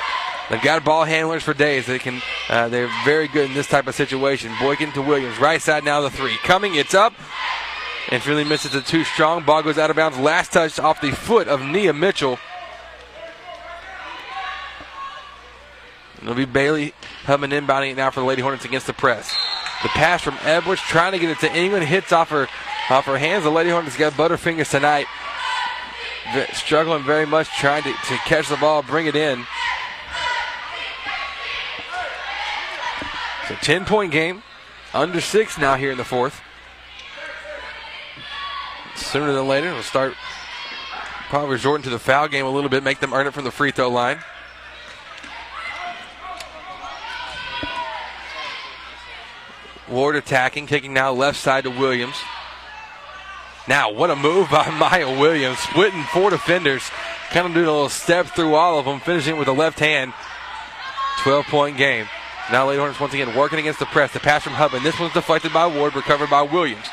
They've got ball handlers for days. They can. Uh, they're very good in this type of situation. Boykin to Williams. Right side now the three. Coming. It's up. And Finley misses it too strong. Ball goes out of bounds. Last touch off the foot of Nia Mitchell. It'll be Bailey Hubman inbounding it now for the Lady Hornets against the press. The pass from Edwards trying to get it to England. Hits off her off her hands. The Lady Hornets got butterfingers tonight. Struggling very much trying to, to catch the ball, bring it in. So 10 point game. Under six now here in the fourth. Sooner than later, we'll start probably resorting to the foul game a little bit, make them earn it from the free throw line. Ward attacking, kicking now left side to Williams. Now, what a move by Maya Williams, splitting four defenders, kind of doing a little step through all of them, finishing with a left hand. 12 point game. Now, Lady Hornets once again working against the press. The pass from Hubman. This one's deflected by Ward, recovered by Williams.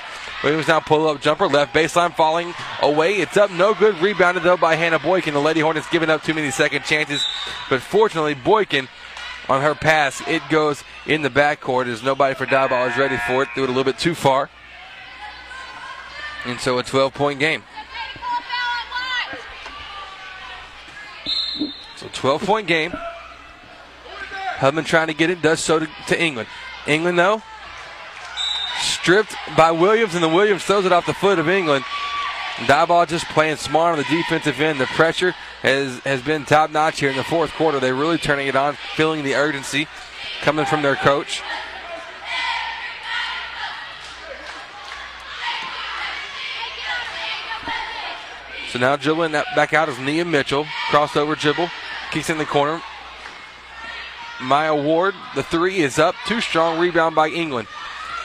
Williams now pull up jumper left baseline falling away. It's up, no good. Rebounded though by Hannah Boykin. The Lady Hornets giving up too many second chances, but fortunately Boykin on her pass it goes in the backcourt as nobody for Diboll is ready for it. Threw it a little bit too far, and so a 12 point game. So 12 point game. Hubman trying to get it, does so to, to England. England though stripped by Williams, and the Williams throws it off the foot of England. Diboll just playing smart on the defensive end. The pressure has, has been top notch here in the fourth quarter. They're really turning it on, feeling the urgency coming from their coach. So now dribbling back out is Nia Mitchell. Crossover dribble. Kicks in the corner. Maya Ward, the three is up. Too strong. Rebound by England.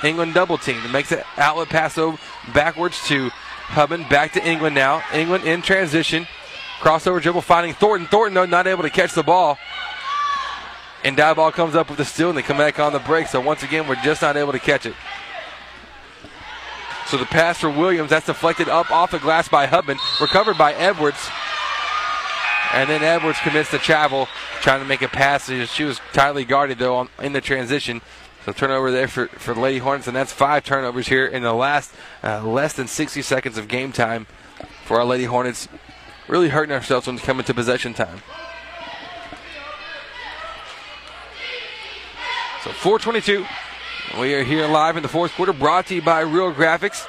England double team. Makes it outlet pass over backwards to Hubman. Back to England now. England in transition. Crossover dribble finding Thornton. Thornton, though, not able to catch the ball. And Diboll comes up with the steal, and they come back on the break. So once again, we're just not able to catch it. So the pass for Williams, that's deflected up off the glass by Hubman. Recovered by Edwards. And then Edwards commits to travel, trying to make a pass. She was tightly guarded, though, on, in the transition. So turnover there for, for Lady Hornets, and that's five turnovers here in the last uh, less than 60 seconds of game time for our Lady Hornets. Really hurting ourselves when it's coming to possession time. So 422. We are here live in the fourth quarter, brought to you by Real Graphics.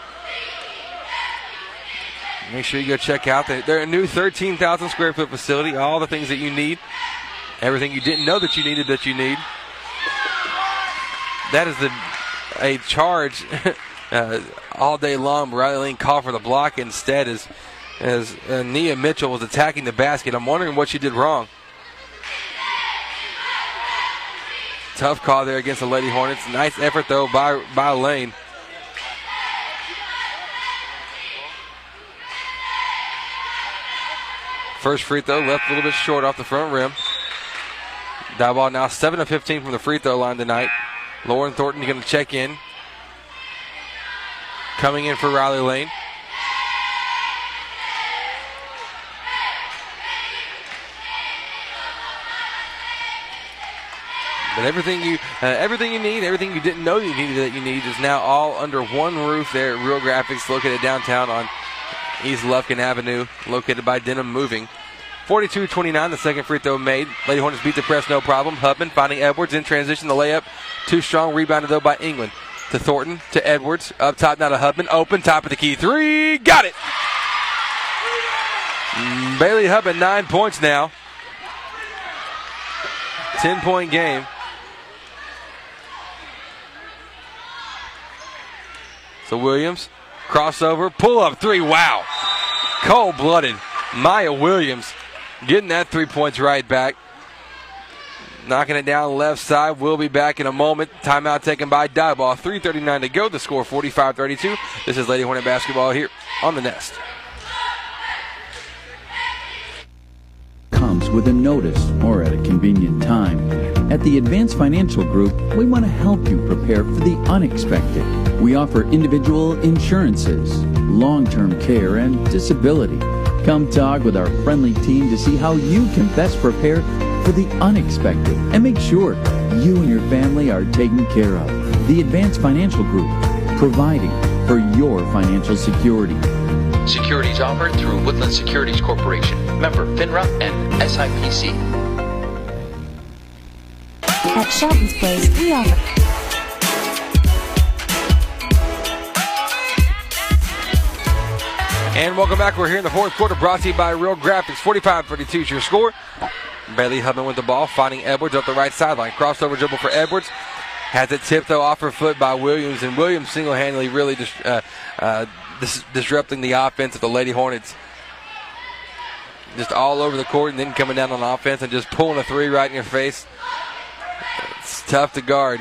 Make sure you go check out. They're a new 13,000 square foot facility. All the things that you need, everything you didn't know that you needed that you need that is the a charge uh, all day long. Riley Lane called for the block instead as as uh, Nia Mitchell was attacking the basket. I'm wondering what she did wrong. Tough call there against the Lady Hornets. Nice effort though by by Lane. First free throw left a little bit short off the front rim. Diboll now 7 of 15 from the free throw line tonight. Lauren Thornton going to check in. Coming in for Riley Lane. But everything you uh, everything you need, everything you didn't know you needed that you need is now all under one roof there at Real Graphics, located downtown on East Lufkin Avenue, located by Denim Moving. 42-29, the second free throw made. Lady Hornets beat the press, no problem. Hubman finding Edwards in transition, the layup. Too strong, rebounded though by England. To Thornton, to Edwards, up top now to Hubman, open, top of the key, three, got it! Mm, Bailey Hubman, nine points now. 10 point game. So Williams, crossover, pull up three. Wow. Cold blooded. Maya Williams getting that three points right back. Knocking it down left side. We'll be back in a moment. Timeout taken by Diboll. 3.39 to go. The score 45 32. This is Lady Hornet basketball here on the Nest. Comes with a notice or at a convenient time. At the Advanced Financial Group, we want to help you prepare for the unexpected. We offer individual insurances, long term care, and disability. Come talk with our friendly team to see how you can best prepare for the unexpected and make sure you and your family are taken care of. The Advanced Financial Group, providing for your financial security. Securities offered through Woodland Securities Corporation, member FINRA and SIPC. At Shelton's Place, we offer. And welcome back. We're here in the fourth quarter, brought to you by Real Graphics. 45 32 is your score. Bailey Hubman with the ball, finding Edwards up the right sideline. Crossover dribble for Edwards. Has it tipped, though, off her foot by Williams. And Williams single handedly really dis- uh, uh, dis- disrupting the offense of the Lady Hornets. Just all over the court and then coming down on offense and just pulling a three right in your face. It's tough to guard.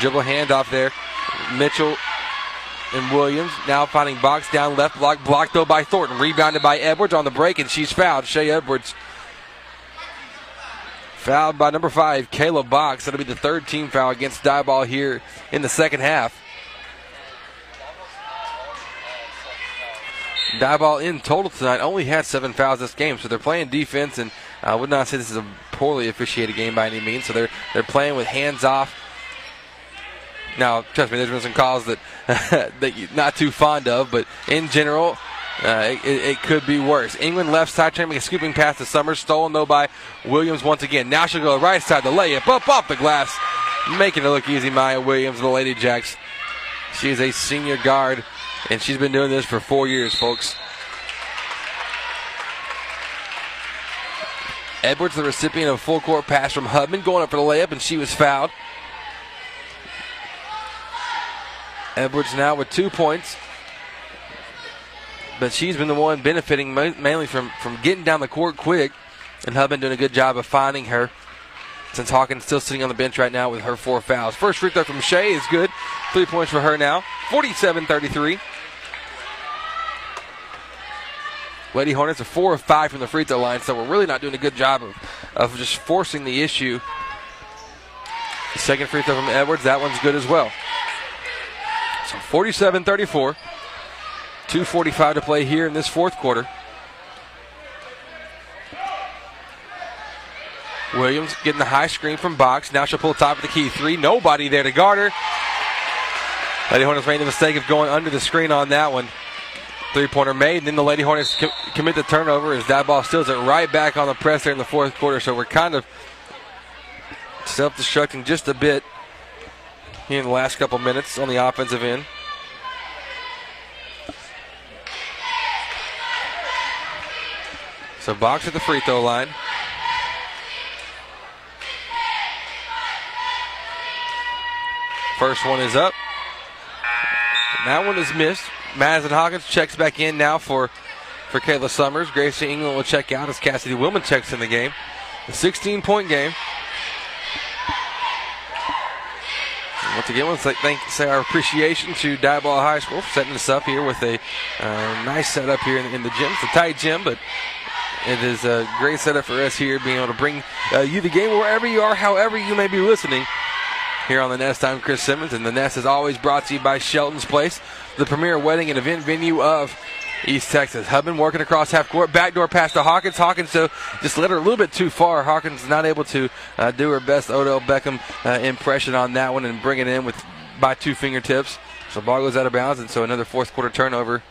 Dribble handoff there. Mitchell and Williams. Now finding Box down left block blocked though by Thornton. Rebounded by Edwards on the break and she's fouled. Shea Edwards fouled by number five Kayla Box. That'll be the third team foul against Diboll here in the second half. Diboll in total tonight only had seven fouls this game so they're playing defense and I would not say this is a poorly officiated game by any means so they're they're playing with hands off now, trust me, there's been some calls that that you're not too fond of, but in general, uh, it, it, could be worse. England left side trying to make a scooping pass to Summers, stolen though by Williams once again. Now she'll go right side, the layup up off the glass, making it look easy. Maya Williams, the Lady Jacks. She is a senior guard, and she's been doing this for four years, folks. Edwards, the recipient of a full court pass from Hubman, going up for the layup, and she was fouled. Edwards now with two points. But she's been the one benefiting mainly from, from getting down the court quick. And Hubman doing a good job of finding her. Since Hawkins still sitting on the bench right now with her four fouls. First free throw from Shea is good. Three points for her now. 47 33. Lady Hornets are four of five from the free throw line, so we're really not doing a good job of, of just forcing the issue. Second free throw from Edwards, that one's good as well. So 47 34. 2.45 to play here in this fourth quarter. Williams getting the high screen from Box. Now she'll pull top of the key. Three. Nobody there to guard her. Lady Hornets made the mistake of going under the screen on that one. Three pointer made. And then the Lady Hornets com- commit the turnover as that ball steals it right back on the press there in the fourth quarter. So we're kind of self destructing just a bit here in the last couple minutes on the offensive end. So Box at the free throw line. First one is up. That one is missed. Madison Hawkins checks back in now for, for Kayla Summers. Gracie England will check out as Cassidy Willman checks in the game. A 16 point game. Once again, let's thank say our appreciation to Diboll High School for setting us up here with a uh, nice setup here in, in, the gym. It's a tight gym, but it is a great setup for us here, being able to bring uh, you the game wherever you are, however you may be listening. Here on the Nest, I'm Chris Simmons, and the Nest is always brought to you by Shelton's Place, the premier wedding and event venue of East Texas. Hubman working across half court. Backdoor pass to Hawkins. Hawkins, so just let her a little bit too far. Hawkins not able to uh, do her best Odell Beckham uh, impression on that one and bring it in with by two fingertips. So ball goes out of bounds, and so another fourth quarter turnover.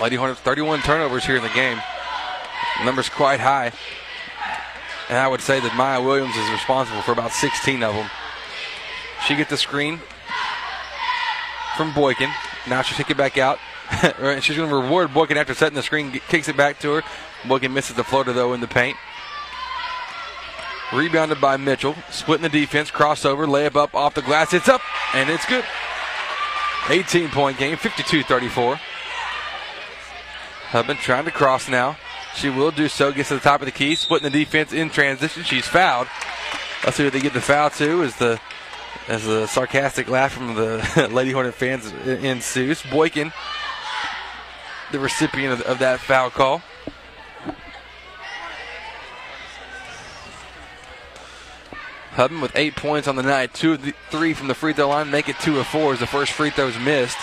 Lady Hornets 31 turnovers here in the game. Numbers quite high. And I would say that Maya Williams is responsible for about 16 of them. She gets the screen from Boykin. Now she'll take it back out. and She's going to reward Boykin after setting the screen, kicks it back to her. Boykin misses the floater, though, in the paint. Rebounded by Mitchell. Splitting the defense. Crossover. Layup up off the glass. It's up, and it's good. 18 point game, 52 34. Hubman trying to cross now. She will do so. Gets to the top of the key. Splitting the defense in transition. She's fouled. Let's see what they get the foul to. Is the as a sarcastic laugh from the Lady Hornet fans ensues. Boykin, the recipient of, of that foul call. Hubman with eight points on the night, two of the three from the free throw line, make it two of four as the first free throw is missed.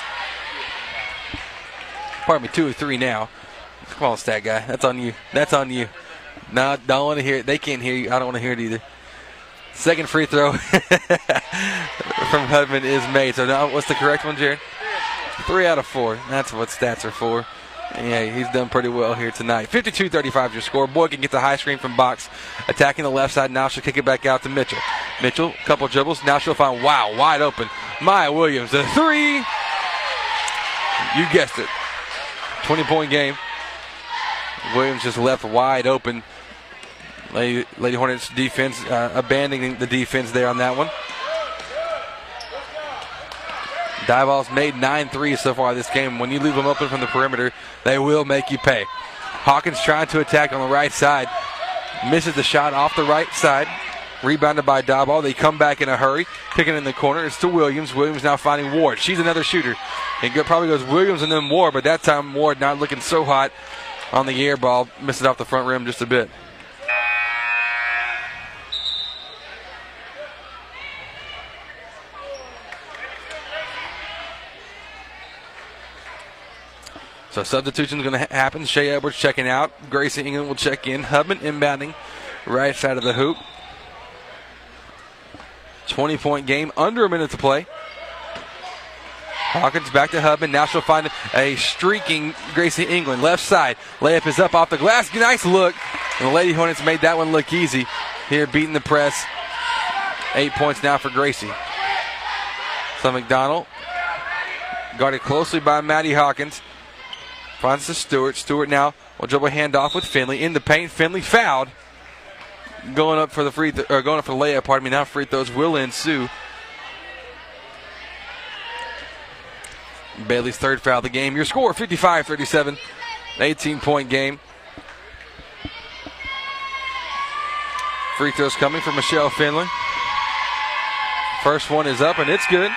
Pardon me, two of three now. Come on, stat guy, that's on you. That's on you. No, don't want to hear it. They can't hear you. I don't want to hear it either. Second free throw from Hubman is made. So now, what's the correct one, Jared? Three out of four. That's what stats are for. Yeah, he's done pretty well here tonight. 52-35 your score. Boykin gets a high screen from Box, attacking the left side. Now she'll kick it back out to Mitchell. Mitchell, couple dribbles. Now she'll find wow, wide open. Maya Williams, a three. You guessed it. 20-point game. Williams just left wide open. Lady, Lady Hornets defense uh, abandoning the defense there on that one. Diboll's made nine threes so far this game. When you leave them open from the perimeter, they will make you pay. Hawkins trying to attack on the right side. Misses the shot off the right side. Rebounded by Diboll. They come back in a hurry. Picking in the corner. It's to Williams. Williams now finding Ward. She's another shooter. It probably goes Williams and then Ward, but that time Ward not looking so hot on the air ball. Misses off the front rim just a bit. So substitution is going to ha- happen. Shea Edwards checking out. Gracie England will check in. Hubman inbounding right side of the hoop. 20 point game, under a minute to play. Hawkins back to Hubman. Now she'll find a streaking Gracie England. Left side. Layup is up off the glass. Nice look. And the Lady Hornets made that one look easy. Here beating the press. Eight points now for Gracie. So McDonald guarded closely by Maddie Hawkins. Finds the Stewart. Stewart now will dribble handoff with Finley in the paint. Finley fouled. Going up for the free th- or going up for the layup. Pardon me. Now free throws will ensue. Bailey's third foul of the game. Your score 55-37. 18 point game. Free throws coming from Michelle Finley. First one is up and it's good.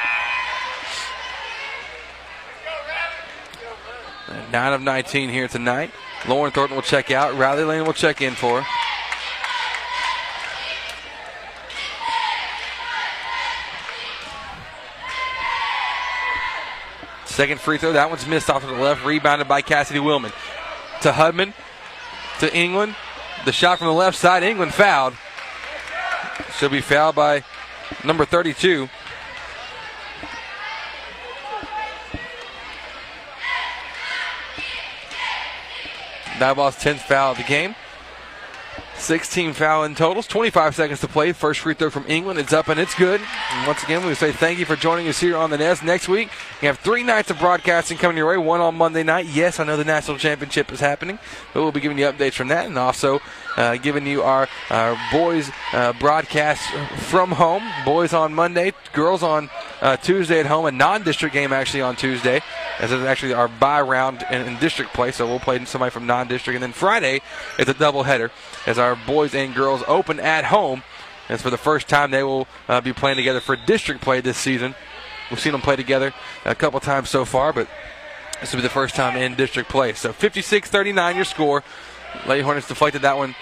9 of 19 here tonight. Lauren Thornton will check out. Riley Lane will check in for her. Second free throw. That one's missed off to the left. Rebounded by Cassidy Willman. To Hubman. To England. The shot from the left side. England fouled. She'll be fouled by number 32. Diboll's 10th foul of the game. 16 foul in totals, 25 seconds to play. First free throw from England. It's up and it's good. And once again, we say thank you for joining us here on the Nest. Next week, you have three nights of broadcasting coming your way. One on Monday night. Yes, I know the national championship is happening, but we'll be giving you updates from that and also uh, giving you our, our boys uh, broadcast from home. Boys on Monday, girls on uh, Tuesday at home. A non-district game actually on Tuesday, as it's actually our bye round in, in district play. So we'll play somebody from non-district, and then Friday it's a doubleheader as our boys and girls open at home And for the first time, they will uh, be playing together for district play this season. We've seen them play together a couple times so far, but this will be the first time in district play. So 56 39 your score. Lady Hornets deflected that one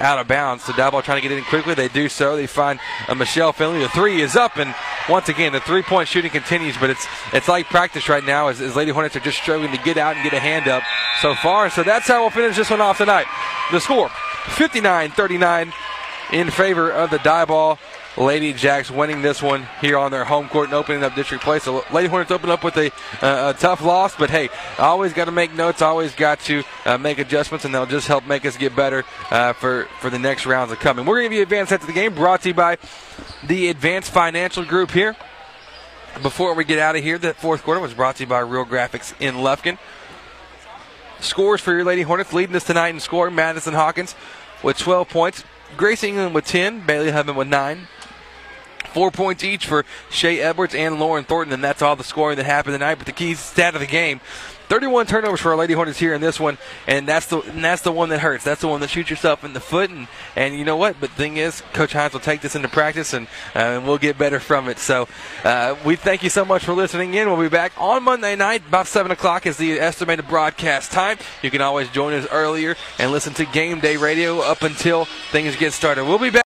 out of bounds. So Diboll trying to get in quickly. They do so. They find a Michelle Finley. The three is up, and once again the three point shooting continues. But it's it's like practice right now as, as Lady Hornets are just struggling to get out and get a hand up so far. So that's how we'll finish this one off tonight. The score 59 39 in favor of the Diboll Lady Jacks winning this one here on their home court and opening up district play. So Lady Hornets open up with a, uh, a tough loss, but hey, always got to make notes, always got to uh, make adjustments, and they'll just help make us get better uh, for for the next rounds of coming. We're going to give you advanced set to the game, brought to you by the Advanced Financial Group here. Before we get out of here, the fourth quarter was brought to you by Real Graphics in Lufkin. Scores for your Lady Hornets leading us tonight in scoring. Madison Hawkins with 12 points. Grace England with 10. Bailey Hubman with 9. Four points each for Shea Edwards and Lauren Thornton, and that's all the scoring that happened tonight. But the key stat of the game 31 turnovers for our Lady Hornets here in this one, and that's the and that's the one that hurts. That's the one that shoots yourself in the foot, and, and you know what? But the thing is, Coach Hines will take this into practice, and, uh, and we'll get better from it. So uh, we thank you so much for listening in. We'll be back on Monday night about seven o'clock is the estimated broadcast time. You can always join us earlier and listen to Game Day Radio up until things get started. We'll be back.